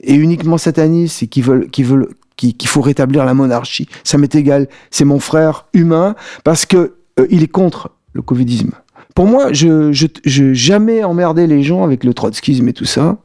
et uniquement satanistes, et qu'il faut rétablir la monarchie. Ça m'est égal. C'est mon frère humain parce que il est contre le covidisme. Pour moi, je, je, je jamais emmerdé les gens avec le trotskisme et tout ça.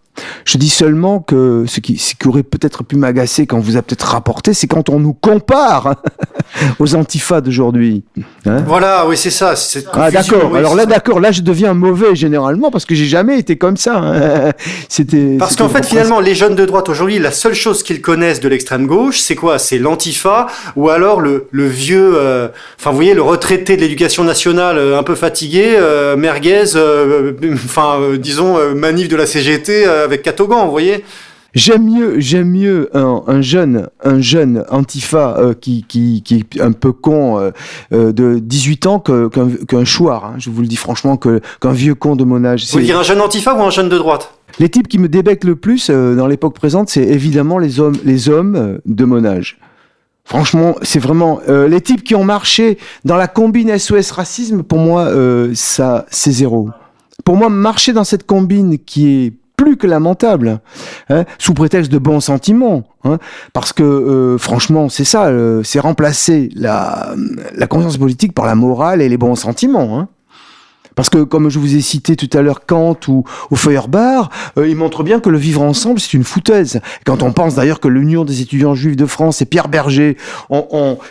Je dis seulement que ce qui, ce qui aurait peut-être pu m'agacer quand vous a peut-être rapporté, c'est quand on nous compare aux antifas d'aujourd'hui. Hein voilà, oui, c'est ça. Ah, d'accord. Alors là, d'accord. Là, je deviens mauvais généralement parce que j'ai jamais été comme ça. Hein. C'était. Parce qu'en fait, finalement, les jeunes de droite aujourd'hui, la seule chose qu'ils connaissent de l'extrême gauche, c'est quoi? C'est l'antifa ou alors le, le vieux. Euh, enfin, vous voyez, le retraité de l'éducation nationale, euh, un peu fatigué, euh, merguez, enfin, disons, manif de la CGT avec Catogan, vous voyez J'aime mieux, j'aime mieux un, jeune, un jeune antifa euh, qui, qui, qui, est un peu con euh, euh, de 18 ans qu'un qu chouard. Hein. Je vous le dis franchement qu'un vieux con de mon âge. Vous voulez dire un jeune antifa ou un jeune de droite? Les types qui me débectent le plus dans l'époque présente, c'est évidemment les hommes, les hommes de mon âge. Franchement, c'est vraiment euh, les types qui ont marché dans la combine SOS racisme. Pour moi, euh, ça, c'est zéro. Pour moi, marcher dans cette combine qui est plus que lamentable, hein, sous prétexte de bons sentiments, hein, parce que euh, franchement, c'est ça, euh, c'est remplacer la, la conscience politique par la morale et les bons sentiments. Hein. Parce que, comme je vous ai cité tout à l'heure Kant ou, ou Feuerbach, euh, il montre bien que le vivre ensemble, c'est une foutaise. Quand on pense d'ailleurs que l'Union des étudiants juifs de France et Pierre Berger,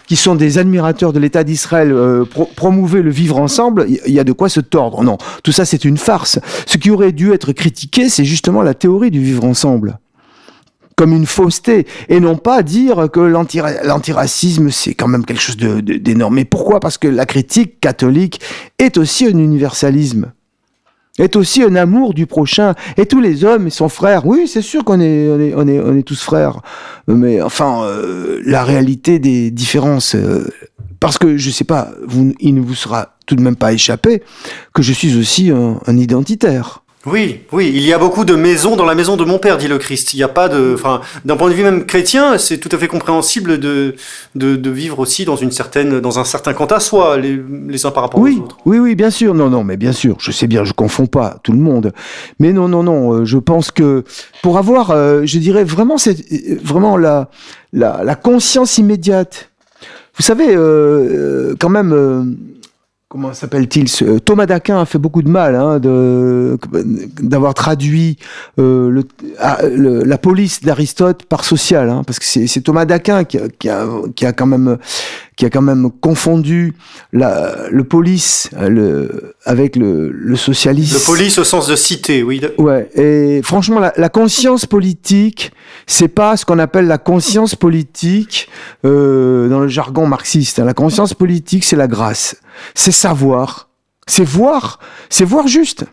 qui sont des admirateurs de l'État d'Israël, euh, promouvaient le vivre ensemble, il y a de quoi se tordre. Non, tout ça c'est une farce. Ce qui aurait dû être critiqué, c'est justement la théorie du vivre ensemble comme une fausseté et non pas dire que l'antiracisme c'est quand même quelque chose d'énorme. Mais pourquoi? Parce que la critique catholique est aussi un universalisme est aussi un amour du prochain. Et tous les hommes sont frères. Oui, c'est sûr qu'on est, on est, on est, on est tous frères. Mais enfin, euh, la réalité des différences, euh, parce que je sais pas, il ne vous sera tout de même pas échappé que je suis aussi un identitaire. Oui, oui, il y a beaucoup de maisons dans la maison de mon père, dit le Christ. Il n'y a pas de, enfin, d'un point de vue même chrétien, c'est tout à fait compréhensible de, de, vivre aussi dans une certaine, dans un certain quant à soi, les, les uns par rapport aux autres. Oui, oui, bien sûr, non, non, mais bien sûr, je sais bien, je confonds pas tout le monde, mais non, non, non, euh, je pense que pour avoir, euh, je dirais vraiment, c'est vraiment la, la, la conscience immédiate. Vous savez, euh, quand même comment s'appelle-t-il euh, Thomas d'Aquin a fait beaucoup de mal hein, d'avoir traduit euh, le, la police d'Aristote par social, hein, parce que c'est Thomas d'Aquin qui a quand même qui a quand même confondu la, le police le, avec le, le socialisme. Le police au sens de cité, oui. Ouais. Et franchement, la, la conscience politique, c'est pas ce qu'on appelle la conscience politique euh, dans le jargon marxiste. La conscience politique, c'est la grâce, c'est savoir, c'est voir, c'est voir juste.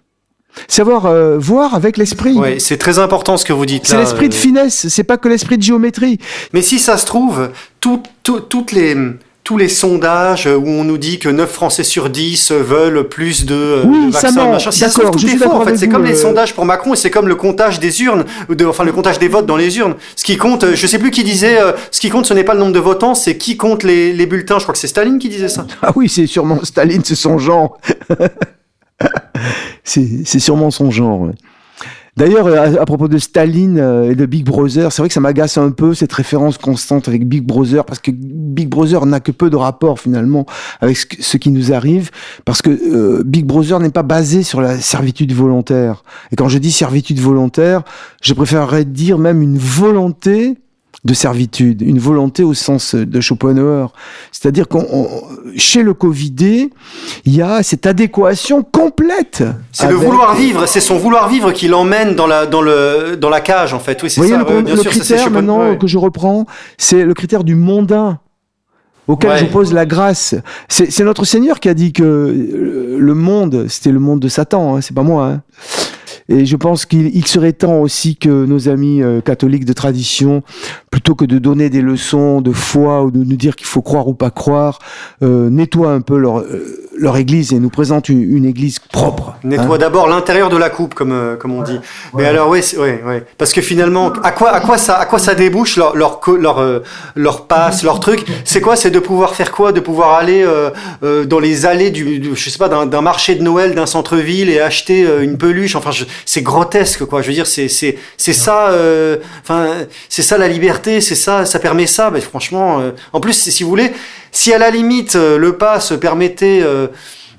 Savoir euh, voir avec l'esprit. Oui, c'est très important ce que vous dites. C'est l'esprit de euh. finesse, c'est pas que l'esprit de géométrie. Mais si ça se trouve, tout, tout, toutes les tous les sondages où on nous dit que 9 Français sur 10 veulent plus de, oui, vaccins, ça machin. Si ça se trouve, tout est faux, en fait. C'est comme les euh. sondages pour Macron et c'est comme le comptage des urnes, de, enfin le comptage des votes dans les urnes. Ce qui compte, je sais plus qui disait, euh, ce qui compte, ce n'est pas le nombre de votants, c'est qui compte les, les bulletins. Je crois que c'est Staline qui disait ça. Ah oui, c'est sûrement Staline, c'est son genre. c'est sûrement son genre. D'ailleurs, euh, à, propos de Staline euh, et de Big Brother, c'est vrai que ça m'agace un peu cette référence constante avec Big Brother, parce que Big Brother n'a que peu de rapport finalement avec ce, qui nous arrive, parce que euh, Big Brother n'est pas basé sur la servitude volontaire. Et quand je dis servitude volontaire, je préférerais dire même une volonté de servitude, une volonté au sens de Schopenhauer. C'est-à-dire qu'on, chez le Covidé, il y a cette adéquation complète. C'est le vouloir vivre, c'est son vouloir vivre qui l'emmène dans la, dans, le, dans la cage, en fait. Oui, c'est ça. Le, le critère maintenant que je reprends, c'est le critère du mondain auquel je pose la grâce. C'est notre Seigneur qui a dit que le monde, c'était le monde de Satan, hein, c'est pas moi. Hein. Et je pense qu'il serait temps aussi que nos amis euh, catholiques de tradition, plutôt que de donner des leçons de foi ou de nous dire qu'il faut croire ou pas croire, euh, nettoient un peu leur, euh, leur église et nous présentent une, église propre. Nettoie hein. d'abord l'intérieur de la coupe, comme, euh, comme on dit. Mais alors, oui, oui, oui. Parce que finalement, à quoi, à quoi, ça, à quoi ça débouche leur, leur, leur, leur passe, leur truc? C'est quoi? C'est de pouvoir faire quoi? De pouvoir aller dans les allées du, je sais pas, d'un marché de Noël, d'un centre-ville et acheter une peluche? Enfin, je, c'est grotesque quoi. Je veux dire c'est c'est c'est ça euh, enfin c'est ça la liberté c'est ça ça permet ça mais franchement euh, en plus si vous voulez si à la limite euh, le pass permettait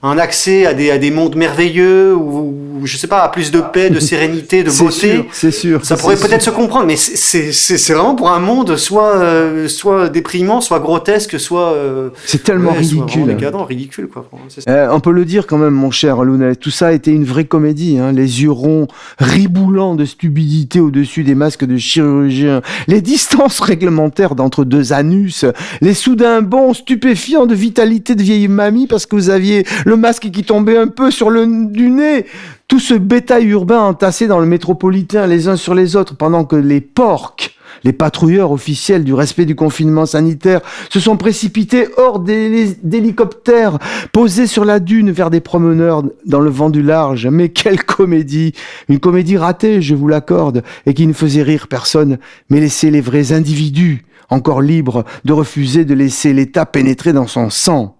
un accès à des, à des mondes merveilleux ou, je sais pas à plus de paix, de sérénité, de beauté. C'est sûr. Ça pourrait peut-être se comprendre, mais c'est vraiment pour un monde soit euh, soit déprimant, soit grotesque, soit. Euh, c'est tellement ridicule. Décadent, ridicule quoi. Euh, on peut le dire quand même, mon cher Lounet. Tout ça a été une vraie comédie. Hein. Les yeux ronds, riboulants de stupidité au-dessus des masques de chirurgiens, les distances réglementaires d'entre deux anus, les soudains bons stupéfiants de vitalité de vieille mamie parce que vous aviez le masque qui tombait un peu sur le du nez, tout ce bétail urbain entassé dans le métropolitain les uns sur les autres pendant que les porcs les patrouilleurs officiels du respect du confinement sanitaire se sont précipités hors d'hélicoptères posés sur la dune vers des promeneurs dans le vent du large. Mais quelle comédie Une comédie ratée, je vous l'accorde, et qui ne faisait rire personne, mais laissait les vrais individus encore libre de refuser de laisser l'État pénétrer dans son sang.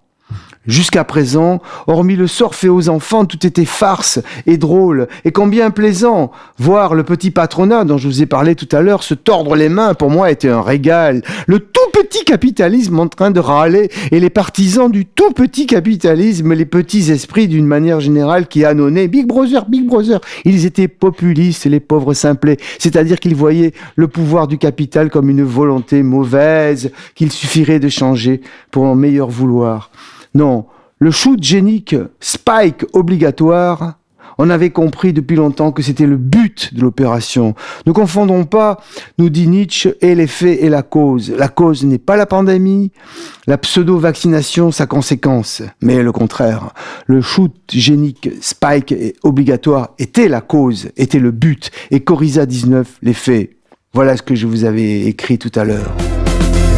Jusqu'à présent, hormis le sort fait aux enfants, tout était farce et drôle, et combien plaisant. Voir le petit patronat dont je vous ai parlé tout à l'heure se tordre les mains, pour moi, était un régal. Le tout petit capitalisme en train de râler, et les partisans du tout petit capitalisme, les petits esprits d'une manière générale qui annonnaient Big Brother, Big Brother. Ils étaient populistes, les pauvres simplets, c'est-à-dire qu'ils voyaient le pouvoir du capital comme une volonté mauvaise, qu'il suffirait de changer pour en meilleur vouloir. Non, le shoot génique spike obligatoire, on avait compris depuis longtemps que c'était le but de l'opération. Ne confondons pas, nous dit Nietzsche, et les faits et la cause. La cause n'est pas la pandémie, la pseudo-vaccination sa conséquence, mais le contraire. Le shoot génique spike obligatoire était la cause, était le but, et Corisa 19 les faits. Voilà ce que je vous avais écrit tout à l'heure.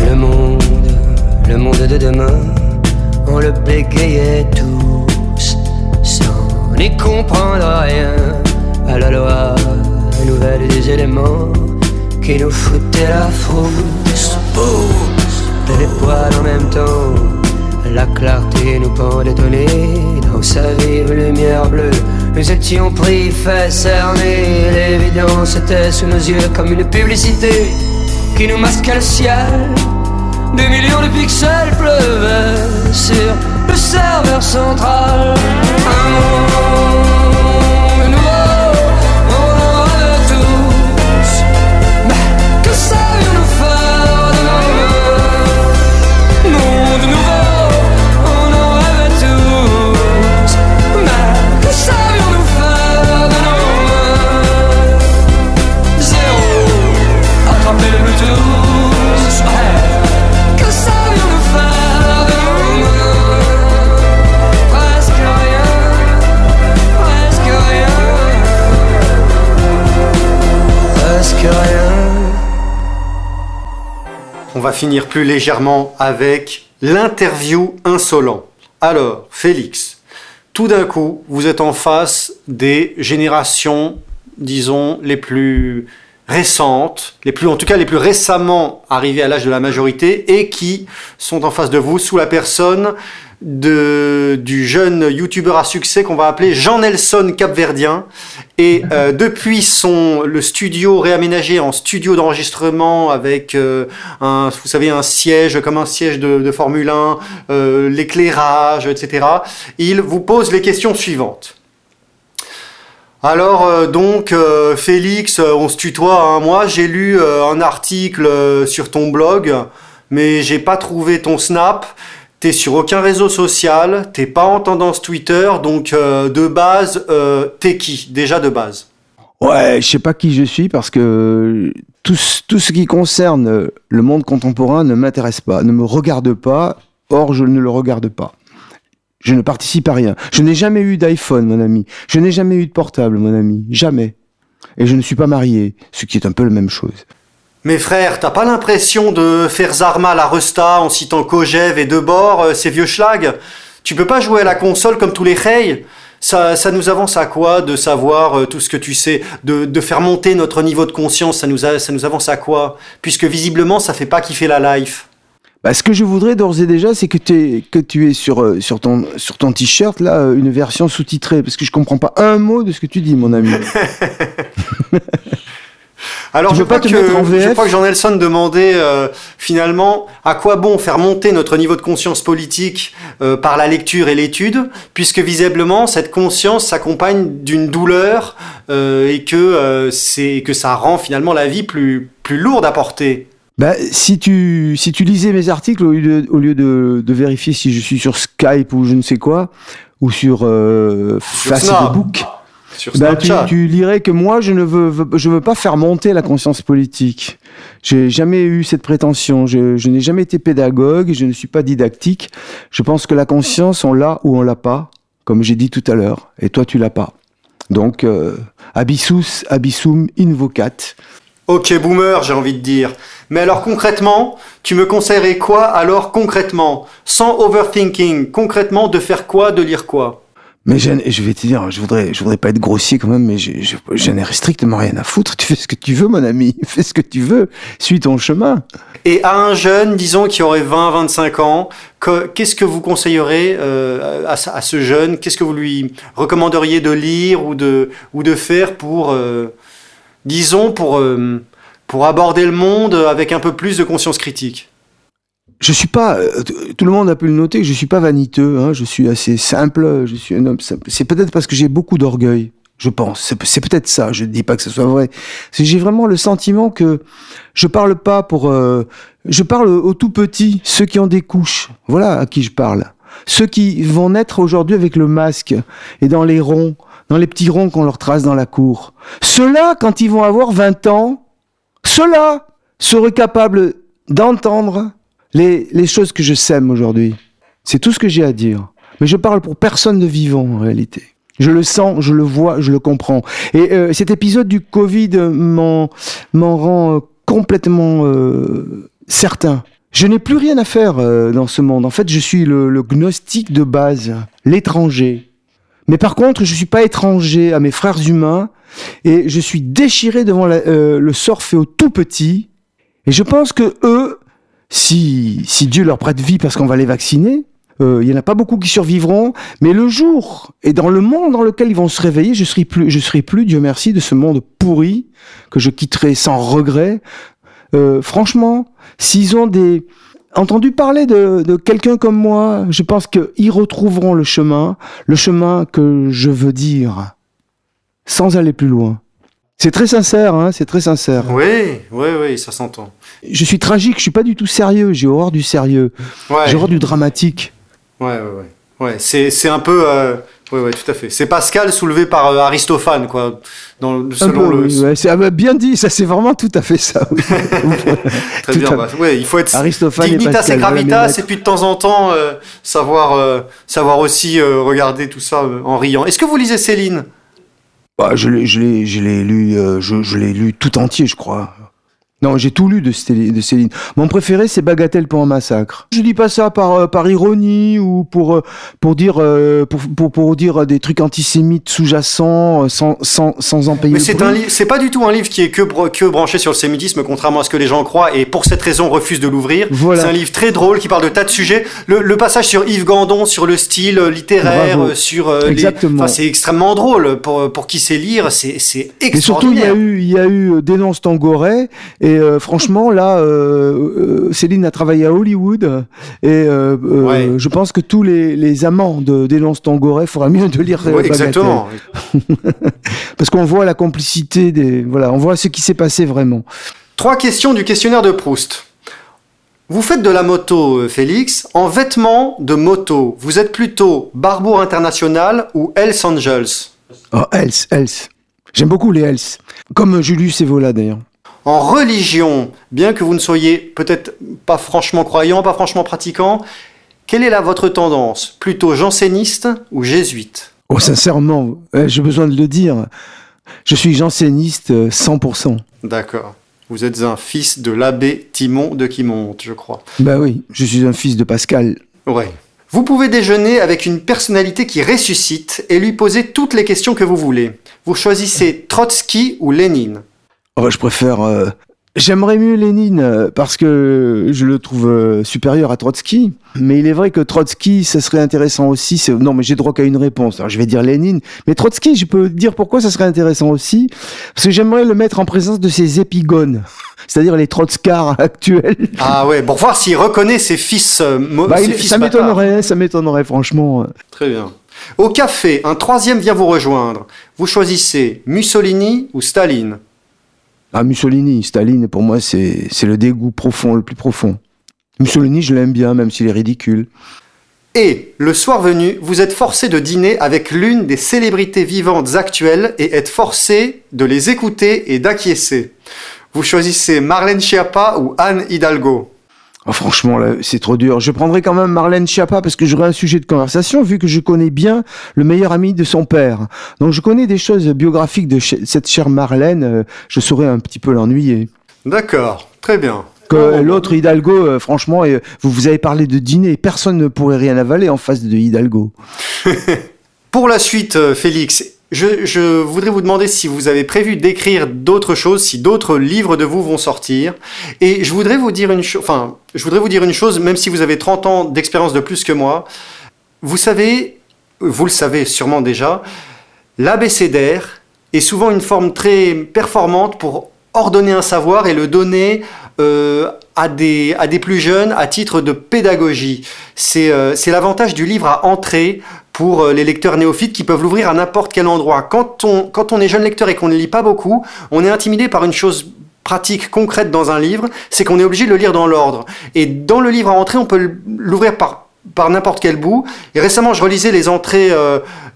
Le monde, le monde de demain on le bégayait tous sans n'y comprendre rien à la loi nouvelle des éléments qui nous foutaient la frousse. De poils en même temps, la clarté nous pendait au dans sa vive lumière bleue. Nous étions pris, fait cerner, l'évidence était sous nos yeux comme une publicité qui nous masquait le ciel des millions de pixels pleuvaient sur le serveur central. On va finir plus légèrement avec l'interview insolent. Alors, Félix, tout d'un coup, vous êtes en face des générations, disons, les plus récentes, les plus, en tout cas les plus récemment arrivées à l'âge de la majorité et qui sont en face de vous sous la personne de, du jeune youtubeur à succès qu'on va appeler Jean Nelson Capverdien. Et euh, depuis son le studio réaménagé en studio d'enregistrement avec euh, un, vous savez, un siège comme un siège de, de Formule 1, euh, l'éclairage, etc. Il vous pose les questions suivantes. Alors euh, donc euh, Félix, on se tutoie. Hein. Moi j'ai lu un article sur ton blog, mais j'ai pas trouvé ton snap. T'es sur aucun réseau social, t'es pas en tendance Twitter, donc euh, de base, euh, t'es qui Déjà de base? Ouais, je sais pas qui je suis parce que tout, tout ce qui concerne le monde contemporain ne m'intéresse pas, ne me regarde pas, or je ne le regarde pas. Je ne participe à rien. Je n'ai jamais eu d'iPhone, mon ami. Je n'ai jamais eu de portable, mon ami. Jamais. Et je ne suis pas marié, ce qui est un peu la même chose. Mais frère, t'as pas l'impression de faire Zarma la Resta en citant Kojev et Debord, euh, ces vieux schlags? Tu peux pas jouer à la console comme tous les reys ça, ça nous avance à quoi de savoir euh, tout ce que tu sais, de, de faire monter notre niveau de conscience, ça nous, a, ça nous avance à quoi? Puisque visiblement ça fait pas kiffer la life. Bah, ce que je voudrais d'ores et déjà, c'est que, es, que tu aies sur, euh, sur ton, sur ton t-shirt là une version sous-titrée, parce que je comprends pas un mot de ce que tu dis, mon ami. Alors, je, crois que, je crois que Jean Nelson demandait euh, finalement à quoi bon faire monter notre niveau de conscience politique euh, par la lecture et l'étude, puisque visiblement cette conscience s'accompagne d'une douleur euh, et que c'est que ça rend finalement la vie plus plus lourde à porter. Bah, si tu si tu lisais mes articles au lieu de, au lieu de, de vérifier si je suis sur Skype ou je ne sais quoi ou sur, sur Facebook. Ben, tu, tu, lirais que moi, je ne veux, je veux pas faire monter la conscience politique. J'ai jamais eu cette prétention. Je, je n'ai jamais été pédagogue. Je ne suis pas didactique. Je pense que la conscience, on l'a ou on l'a pas, comme j'ai dit tout à l'heure. Et toi, tu l'as pas. Donc, euh, abyssus, abyssum, invocat. Ok, boomer, j'ai envie de dire. Mais alors concrètement, tu me conseillerais quoi alors concrètement? Sans overthinking, concrètement de faire quoi, de lire quoi? Mais je, vais te dire, je voudrais, je voudrais pas être grossier quand même, mais je, n'ai strictement rien à foutre. Tu fais ce que tu veux, mon ami. Fais ce que tu veux. Suis ton chemin. Et à un jeune, disons, qui aurait 20, 25 ans, que- qu'est-ce que vous conseillerez euh, à, à ce jeune? Qu'est-ce que vous lui recommanderiez de lire ou de, ou de faire pour, euh, disons, pour, euh, pour aborder le monde avec un peu plus de conscience critique? Je suis pas, euh, tout le monde a pu le noter, je suis pas vaniteux. Hein, je suis assez simple. Je suis un homme simple. C'est peut-être parce que j'ai beaucoup d'orgueil. Je pense. C'est, peut-être ça. Je ne dis pas que ce soit vrai. J'ai vraiment le sentiment que je parle pas pour. euh, je parle aux tout petits, ceux qui ont des couches. Voilà à qui je parle. Ceux qui vont naître aujourd'hui avec le masque et dans les ronds, dans les petits ronds qu'on leur trace dans la cour. Ceux-là, quand ils vont avoir 20 ans, ceux-là seraient capables d'entendre les, les choses que je sème aujourd'hui. C'est tout ce que j'ai à dire. Mais je parle pour personne de vivant en réalité. Je le sens, je le vois, je le comprends. Et euh, cet épisode du Covid m'en rend euh, complètement euh, certain. Je n'ai plus rien à faire euh, dans ce monde. En fait, je suis le, le gnostique de base, l'étranger. Mais par contre, je suis pas étranger à mes frères humains et je suis déchiré devant la- euh, le sort fait aux tout petits. Et je pense que eux, si, Dieu leur prête vie parce qu'on va les vacciner, euh, il y en a pas beaucoup qui survivront, mais le jour et dans le monde dans lequel ils vont se réveiller, je serai plus, serai plus, Dieu merci, de ce monde pourri que je quitterai sans regret. Euh, franchement, s'ils ont des entendu parler de quelqu'un comme moi, je pense qu'ils retrouveront le chemin, le chemin que je veux dire, sans aller plus loin. C'est très sincère, hein, c'est très sincère. Oui, oui, oui, ça s'entend. Je suis tragique, je suis pas du tout sérieux, j'ai horreur du sérieux, Ouais, j'ai horreur du dramatique. ouais, ouais. ouais. Ouais, c'est c'est un peu. Euh, ouais, ouais, tout à fait. C'est Pascal soulevé par euh, Aristophane, quoi. Dans, selon le. oui, ouais, c'est ah bah, bien dit, ça c'est vraiment tout à fait ça. oui. Très tout bien. à- bah, ouais, il faut être Aristophane et dignitas et gravitas, et puis de temps en temps euh, savoir, euh, savoir aussi regarder tout ça en riant. Est-ce que vous lisez Céline? Bah, je l'ai, je l'ai, je l'ai lu, euh, je, je l'ai lu tout entier, je crois. Non, j'ai tout lu de, Céline. Mon préféré, c'est Bagatelle pour un massacre. Je dis pas ça par, euh, par ironie ou pour, euh, pour dire, euh, pour, pour, pour dire des trucs antisémites sous-jacents sans, sans, sans en payer Mais c'est un c'est pas du tout un livre qui est que, que branché sur le sémitisme, contrairement à ce que les gens croient, et pour cette raison refusent de l'ouvrir. Voilà. C'est un livre très drôle qui parle de tas de sujets. Le, le passage sur Yves Gandon, sur le style littéraire, Bravo. sur euh, les- Exactement. enfin, c'est extrêmement drôle pour pour qui sait lire. C'est c'est Et surtout, il y a extraordinaire. eu, il y a eu Dénonce Tangoret. Et euh, franchement, là, euh, euh, Céline a travaillé à Hollywood. Et Ouais. je pense que tous les, les amants de Dénonce Tangoret fera mieux de lire Ouais, exactement. Parce qu'on voit la complicité des. Voilà, on voit ce qui s'est passé vraiment. Trois questions du questionnaire de Proust. Vous faites de la moto, Félix, en vêtements de moto. Vous êtes plutôt Barbour International ou Hells Angels? Oh, Else, Else. J'aime beaucoup les Else. Comme Julius Evola d'ailleurs. En religion, bien que vous ne soyez peut-être pas franchement croyant, pas franchement pratiquant, quelle est la votre tendance? Plutôt janséniste ou jésuite? Oh, sincèrement, euh, j'ai besoin de le dire. Je suis janséniste euh, 100%. D'accord. Vous êtes un fils de l'abbé Timon de Quimonte, je crois. Bah oui, je suis un fils de Pascal. Ouais. Vous pouvez déjeuner avec une personnalité qui ressuscite et lui poser toutes les questions que vous voulez. Vous choisissez Trotsky ou Lénine. Oh, je préfère. euh, J'aimerais mieux Lénine euh, parce que je le trouve euh, supérieur à Trotsky. Mais il est vrai que Trotsky, ça serait intéressant aussi. Non, mais j'ai droit qu'à une réponse. Alors je vais dire Lénine. Mais Trotsky, je peux dire pourquoi ça serait intéressant aussi. Parce que j'aimerais le mettre en présence de ses épigones. C'est-à-dire les Trotskars actuels. Ah ouais, pour voir s'il reconnaît ses fils, euh, Bah, ses il- fils ça m'étonnerait, ça m'étonnerait franchement. Très bien. Au café, un troisième vient vous rejoindre. Vous choisissez Mussolini ou Staline? Ah, Mussolini, Staline, pour moi, c'est le dégoût profond, le plus profond. Mussolini, je l'aime bien, même s'il est ridicule. Et, le soir venu, vous êtes forcé de dîner avec l'une des célébrités vivantes actuelles et êtes forcé de les écouter et d'acquiescer. Vous choisissez Marlène Schiappa ou Anne Hidalgo. Oh, franchement, là, c'est trop dur. Je prendrais quand même Marlène Schiappa parce que j'aurais un sujet de conversation vu que je connais bien le meilleur ami de son père. Donc je connais des choses biographiques de cette chère Marlène. euh, je saurais un petit peu l'ennuyer. D'accord, très bien. Que l'autre Hidalgo, euh, franchement, euh, vous vous avez parlé de dîner. Personne ne pourrait rien avaler en face de Hidalgo. Pour la suite, Félix, je, voudrais vous demander si vous avez prévu d'écrire d'autres choses, si d'autres livres de vous vont sortir. Et je voudrais vous dire une chose, enfin, je voudrais vous dire une chose, même si vous avez 30 ans d'expérience de plus que moi. Vous savez, vous le savez sûrement déjà, l'abécédaire est souvent une forme très performante pour ordonner un savoir et le donner euh, à, des, à des plus jeunes à titre de pédagogie. C'est euh, l'avantage du livre à entrer pour euh, les lecteurs néophytes qui peuvent l'ouvrir à n'importe quel endroit. Quand on, quand on est jeune lecteur et qu'on ne lit pas beaucoup, on est intimidé par une chose pratique, concrète dans un livre, c'est qu'on est obligé de le lire dans l'ordre. Et dans le livre à entrer, on peut l'ouvrir par par n'importe quel bout. Et récemment, je relisais les entrées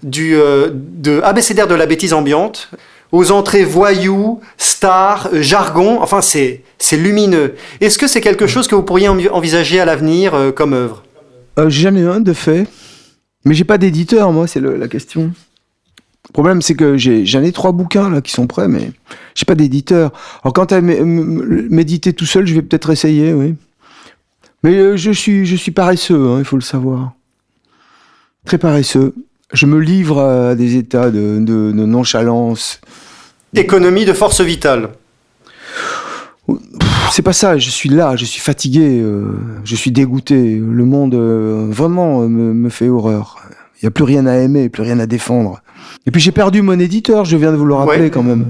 du de abécédaire de la bêtise ambiante aux entrées voyous, stars, euh, jargon. Enfin, c'est lumineux. Est-ce que c'est quelque chose que vous pourriez envisager à l'avenir euh, comme œuvre? Euh, J'en ai un de fait, mais j'ai pas d'éditeur, moi, c'est la question. Le problème, c'est que j'en ai, trois bouquins là qui sont prêts, mais j'ai pas d'éditeur. Alors, quant à méditer tout seul, je vais peut-être essayer, oui. Mais je suis, je suis paresseux, hein, il faut le savoir. Très paresseux. Je me livre à des états de, de nonchalance, Économie de force vitale. C'est pas ça, je suis là, je suis fatigué, euh, je suis dégoûté. Le monde euh, vraiment euh, me, fait horreur. Il n'y a plus rien à aimer, plus rien à défendre. Et puis j'ai perdu mon éditeur, je viens de vous le rappeler quand même.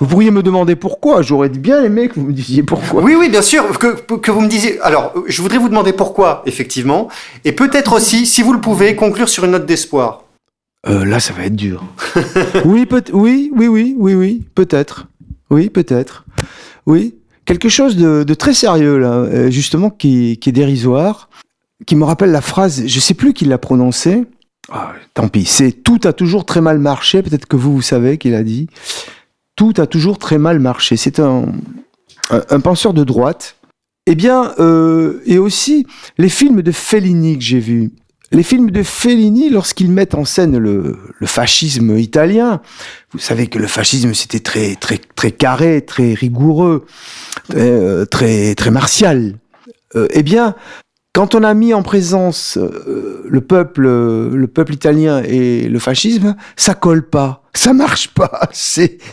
Vous pourriez me demander pourquoi, j'aurais bien aimé que vous me disiez pourquoi. Oui, oui, bien sûr, que, que vous me disiez. Alors, je voudrais vous demander pourquoi, effectivement. Et peut-être aussi, si vous le pouvez, conclure sur une note d'espoir. Euh, là, ça va être dur. oui, peut oui, oui, oui, oui, oui, peut-être. Oui, peut-être. Oui, quelque chose de, très sérieux là, euh, justement, qui, est dérisoire, qui me rappelle la phrase, je sais plus qui l'a prononcée. Ah, tant pis, c'est tout a toujours très mal marché. Peut-être que vous, vous savez qu'il a dit. Tout a toujours très mal marché. C'est un, un, penseur de droite. Eh bien, euh, et aussi les films de Fellini que j'ai vus les films de Fellini, lorsqu'ils mettent en scène le, fascisme italien, vous savez que le fascisme c'était très très très carré, très rigoureux, euh, très très martial. Euh, eh bien, quand on a mis en présence euh, le peuple, le peuple italien et le fascisme, ça colle pas, ça marche pas.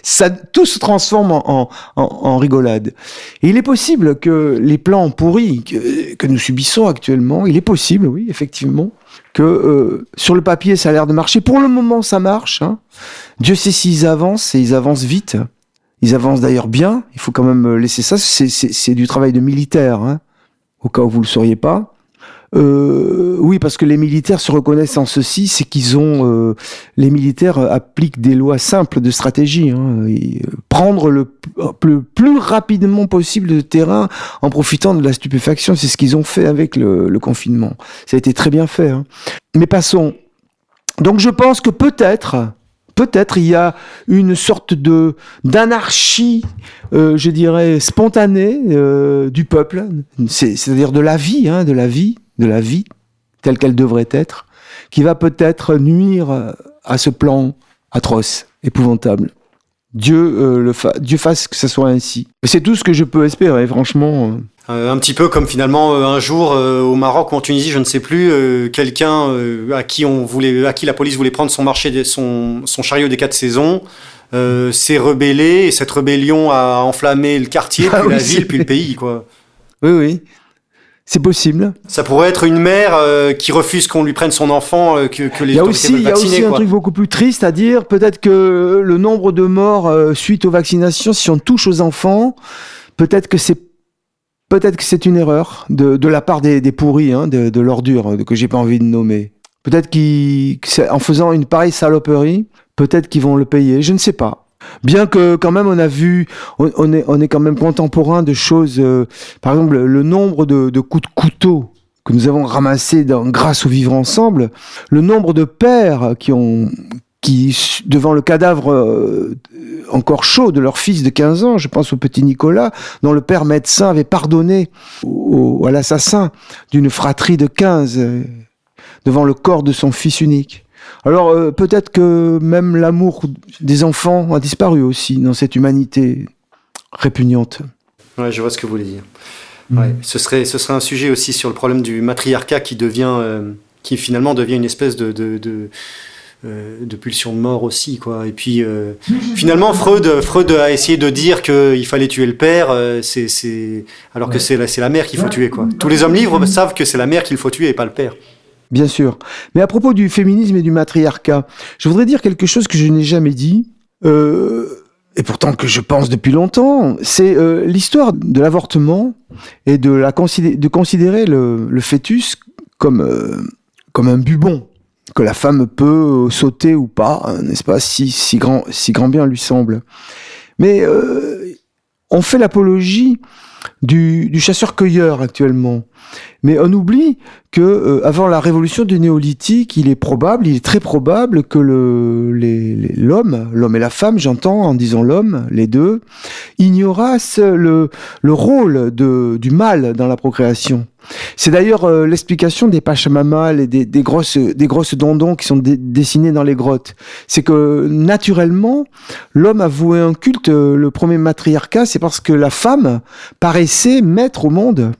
Ça, tout se transforme en, en, rigolade. Et il est possible que les plans pourris que, nous subissons actuellement, il est possible, oui, effectivement, que euh, sur le papier, ça a l'air de marcher. Pour le moment, ça marche. Hein. Dieu sait s'ils avancent, et ils avancent vite. Ils avancent d'ailleurs bien. Il faut quand même laisser ça. C'est du travail de militaire, hein, au cas où vous le sauriez pas. Euh, oui, parce que les militaires se reconnaissent en ceci, c'est qu'ils ont, euh, les militaires appliquent des lois simples de stratégie. Hein, prendre le, plus rapidement possible de terrain en profitant de la stupéfaction, c'est ce qu'ils ont fait avec le, confinement. Ça a été très bien fait. Hein. Mais passons. Donc je pense que peut-être, peut-être il y a une sorte de d'anarchie, euh, je dirais spontanée du peuple, c'est-à-dire de la vie, hein, de la vie de la vie telle qu'elle devrait être, qui va peut-être nuire à ce plan atroce, épouvantable. Dieu, euh, le Dieu fasse que ce soit ainsi. C'est tout ce que je peux espérer, franchement. Euh, un petit peu comme finalement euh, un jour au Maroc ou en Tunisie, je ne sais plus, quelqu'un à qui on voulait, à qui la police voulait prendre son marché, son, son chariot des quatre saisons, s'est rebellé et cette rébellion a enflammé le quartier, ah puis la ville, puis le pays, quoi. Oui, oui. C'est possible. Ça pourrait être une mère euh, qui refuse qu'on lui prenne son enfant, euh, que, que, les il y a aussi, Il y a aussi un truc beaucoup plus triste à dire. Peut-être que le nombre de morts euh, suite aux vaccinations, si on touche aux enfants, peut-être que c'est peut-être que c'est une erreur de, de la part des, des pourris, hein, de, de l'ordure que j'ai pas envie de nommer. Peut-être qu'en faisant une pareille saloperie, peut-être qu'ils vont le payer. Je ne sais pas. Bien que quand même on a vu, on, est, on est quand même contemporain de choses, euh, par exemple le nombre de, coups de couteau que nous avons ramassés grâce au vivre ensemble, le nombre de pères qui ont, qui devant le cadavre euh, encore chaud de leur fils de 15 ans, je pense au petit Nicolas, dont le père médecin avait pardonné à l'assassin d'une fratrie de 15 euh, devant le corps de son fils unique. Alors euh, peut-être que même l'amour des enfants a disparu aussi dans cette humanité répugnante. Ouais, je vois ce que vous voulez dire. Mm. Ouais, ce, serait, ce serait un sujet aussi sur le problème du matriarcat qui devient, euh, qui finalement devient une espèce de, de, de pulsion de mort aussi, quoi. Et puis, finalement, Freud, Freud a essayé de dire qu'il fallait tuer le père, c'est, alors que c'est la, la mère qu'il faut tuer, quoi. Tous les hommes libres savent que c'est la mère qu'il faut tuer et pas le père. Bien sûr. Mais à propos du féminisme et du matriarcat, je voudrais dire quelque chose que je n'ai jamais dit. Euh, et pourtant que je pense depuis longtemps, c'est euh, l'histoire de l'avortement et de, considérer le, fœtus comme, euh, comme un bubon que la femme peut sauter ou pas, hein, n'est-ce pas, si, si, grand, si grand bien lui semble. Mais on fait l'apologie du, du chasseur-cueilleur actuellement. Mais on oublie que euh, avant la révolution du néolithique, il est probable, il est très probable que l'homme, l'homme et la femme, j'entends en disant l'homme, les deux, ignorassent le, le rôle de, du mâle dans la procréation. C'est d'ailleurs euh, l'explication des pachamamas et des, des, grosses, des grosses dondons qui sont dessinés dans les grottes. C'est que naturellement, l'homme a voué un culte, euh, le premier matriarcat, c'est parce que la femme paraissait mettre au monde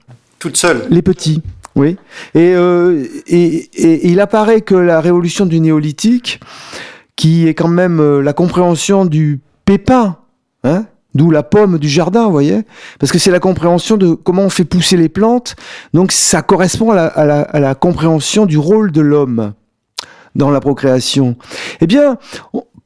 Les petits. Oui. Euh, et, et, il apparaît que la révolution du néolithique, qui est quand même euh, la compréhension du pépin, hein, d'où la pomme du jardin, vous voyez, parce que c'est la compréhension de comment on fait pousser les plantes. Donc ça correspond à la, à la compréhension du rôle de l'homme dans la procréation. Eh bien,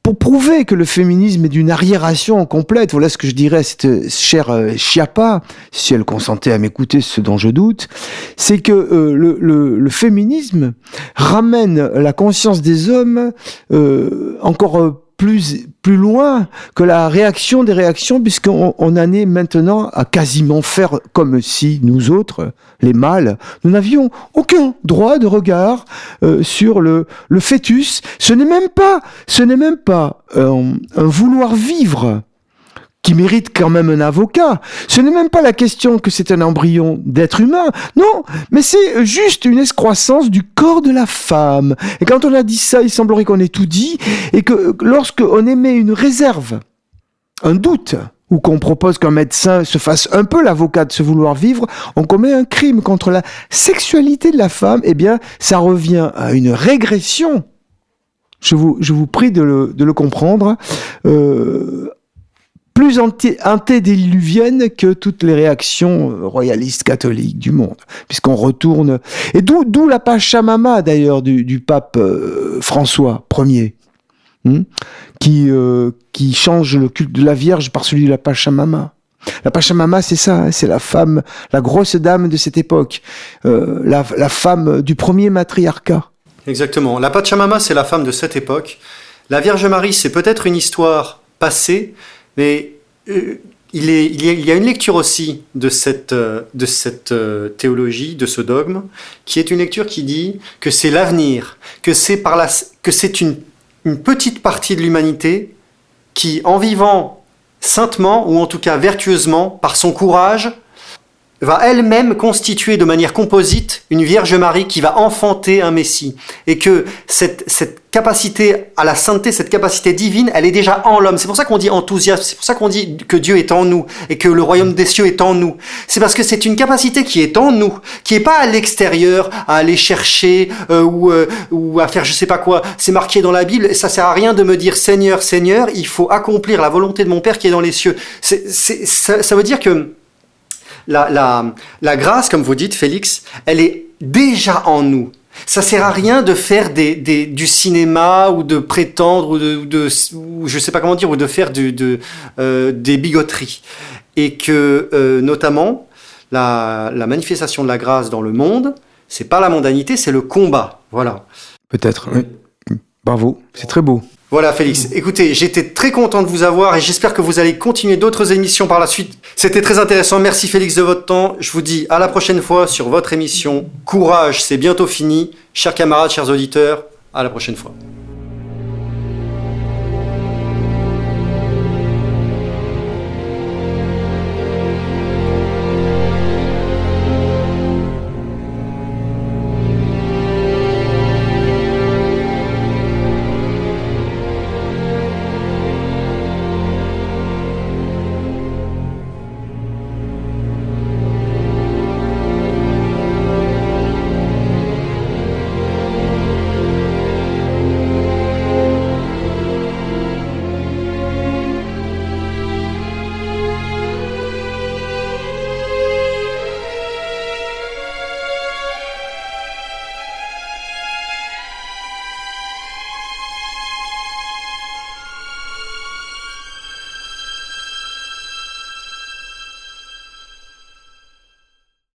pour prouver que le féminisme est d'une arriération complète, voilà ce que je dirais à cette chère euh, Chiappa, si elle consentait à m'écouter, ce dont je doute, c'est que euh, le, féminisme ramène la conscience des hommes euh, encore plus, loin que la réaction des réactions, puisqu'on on en est maintenant à quasiment faire comme si nous autres, les mâles, nous n'avions aucun droit de regard euh, sur le, le fœtus. Ce n'est même pas, ce n'est même pas un vouloir vivre qui mérite quand même un avocat. Ce n'est même pas la question que c'est un embryon d'être humain, non, mais c'est juste une excroissance du corps de la femme. Et quand on a dit ça, il semblerait qu'on ait tout dit, et que lorsque on émet une réserve, un doute, ou qu'on propose qu'un médecin se fasse un peu l'avocat de se vouloir vivre, on commet un crime contre la sexualité de la femme, eh bien, ça revient à une régression je vous, je vous prie de le, de le comprendre, euh, plus antédiluvienne que toutes les réactions euh, royalistes catholiques du monde, puisqu'on retourne. Et d'où, la Pachamama d'ailleurs du, pape euh, François Ier, hmm, qui, euh, qui change le culte de la Vierge par celui de la Pachamama. La Pachamama, c'est ça, hein, c'est la femme, la grosse dame de cette époque, la, la femme du premier matriarcat. Exactement. La Pachamama, c'est la femme de cette époque. La Vierge Marie, c'est peut-être une histoire passée, mais il, est, il, y a, une lecture aussi de cette, euh, euh, théologie, de ce dogme, qui est une lecture qui dit que c'est l'avenir, que c'est une petite partie de l'humanité qui, en vivant saintement ou en tout cas vertueusement, par son courage, va elle-même constituer de manière composite une Vierge Marie qui va enfanter un Messie. Et que cette, cette capacité à la sainteté, cette capacité divine, elle est déjà en l'homme. C'est pour ça qu'on dit enthousiasme, c'est pour ça qu'on dit que Dieu est en nous et que le royaume des cieux est en nous. C'est parce que c'est une capacité qui est en nous, qui est pas à l'extérieur, à aller chercher euh, ou, euh, ou à faire je sais pas quoi. C'est marqué dans la Bible, ça sert à rien de me dire Seigneur, Seigneur, il faut accomplir la volonté de mon Père qui est dans les cieux. C'est, ça, ça veut dire que la, grâce, comme vous dites, Félix, elle est déjà en nous. Ça sert à rien de faire du cinéma ou de prétendre ou de, de je sais pas comment dire ou de faire de, euh, des bigoteries et que euh, notamment la, manifestation de la grâce dans le monde, c'est pas la mondanité, c'est le combat. Voilà. Peut-être. Oui. Bravo, c'est très beau. Voilà Félix. Écoutez, j'étais très content de vous avoir et j'espère que vous allez continuer d'autres émissions par la suite. C'était très intéressant. Merci Félix de votre temps. Je vous dis à la prochaine fois sur votre émission. Courage, c'est bientôt fini. Chers camarades, chers auditeurs, à la prochaine fois.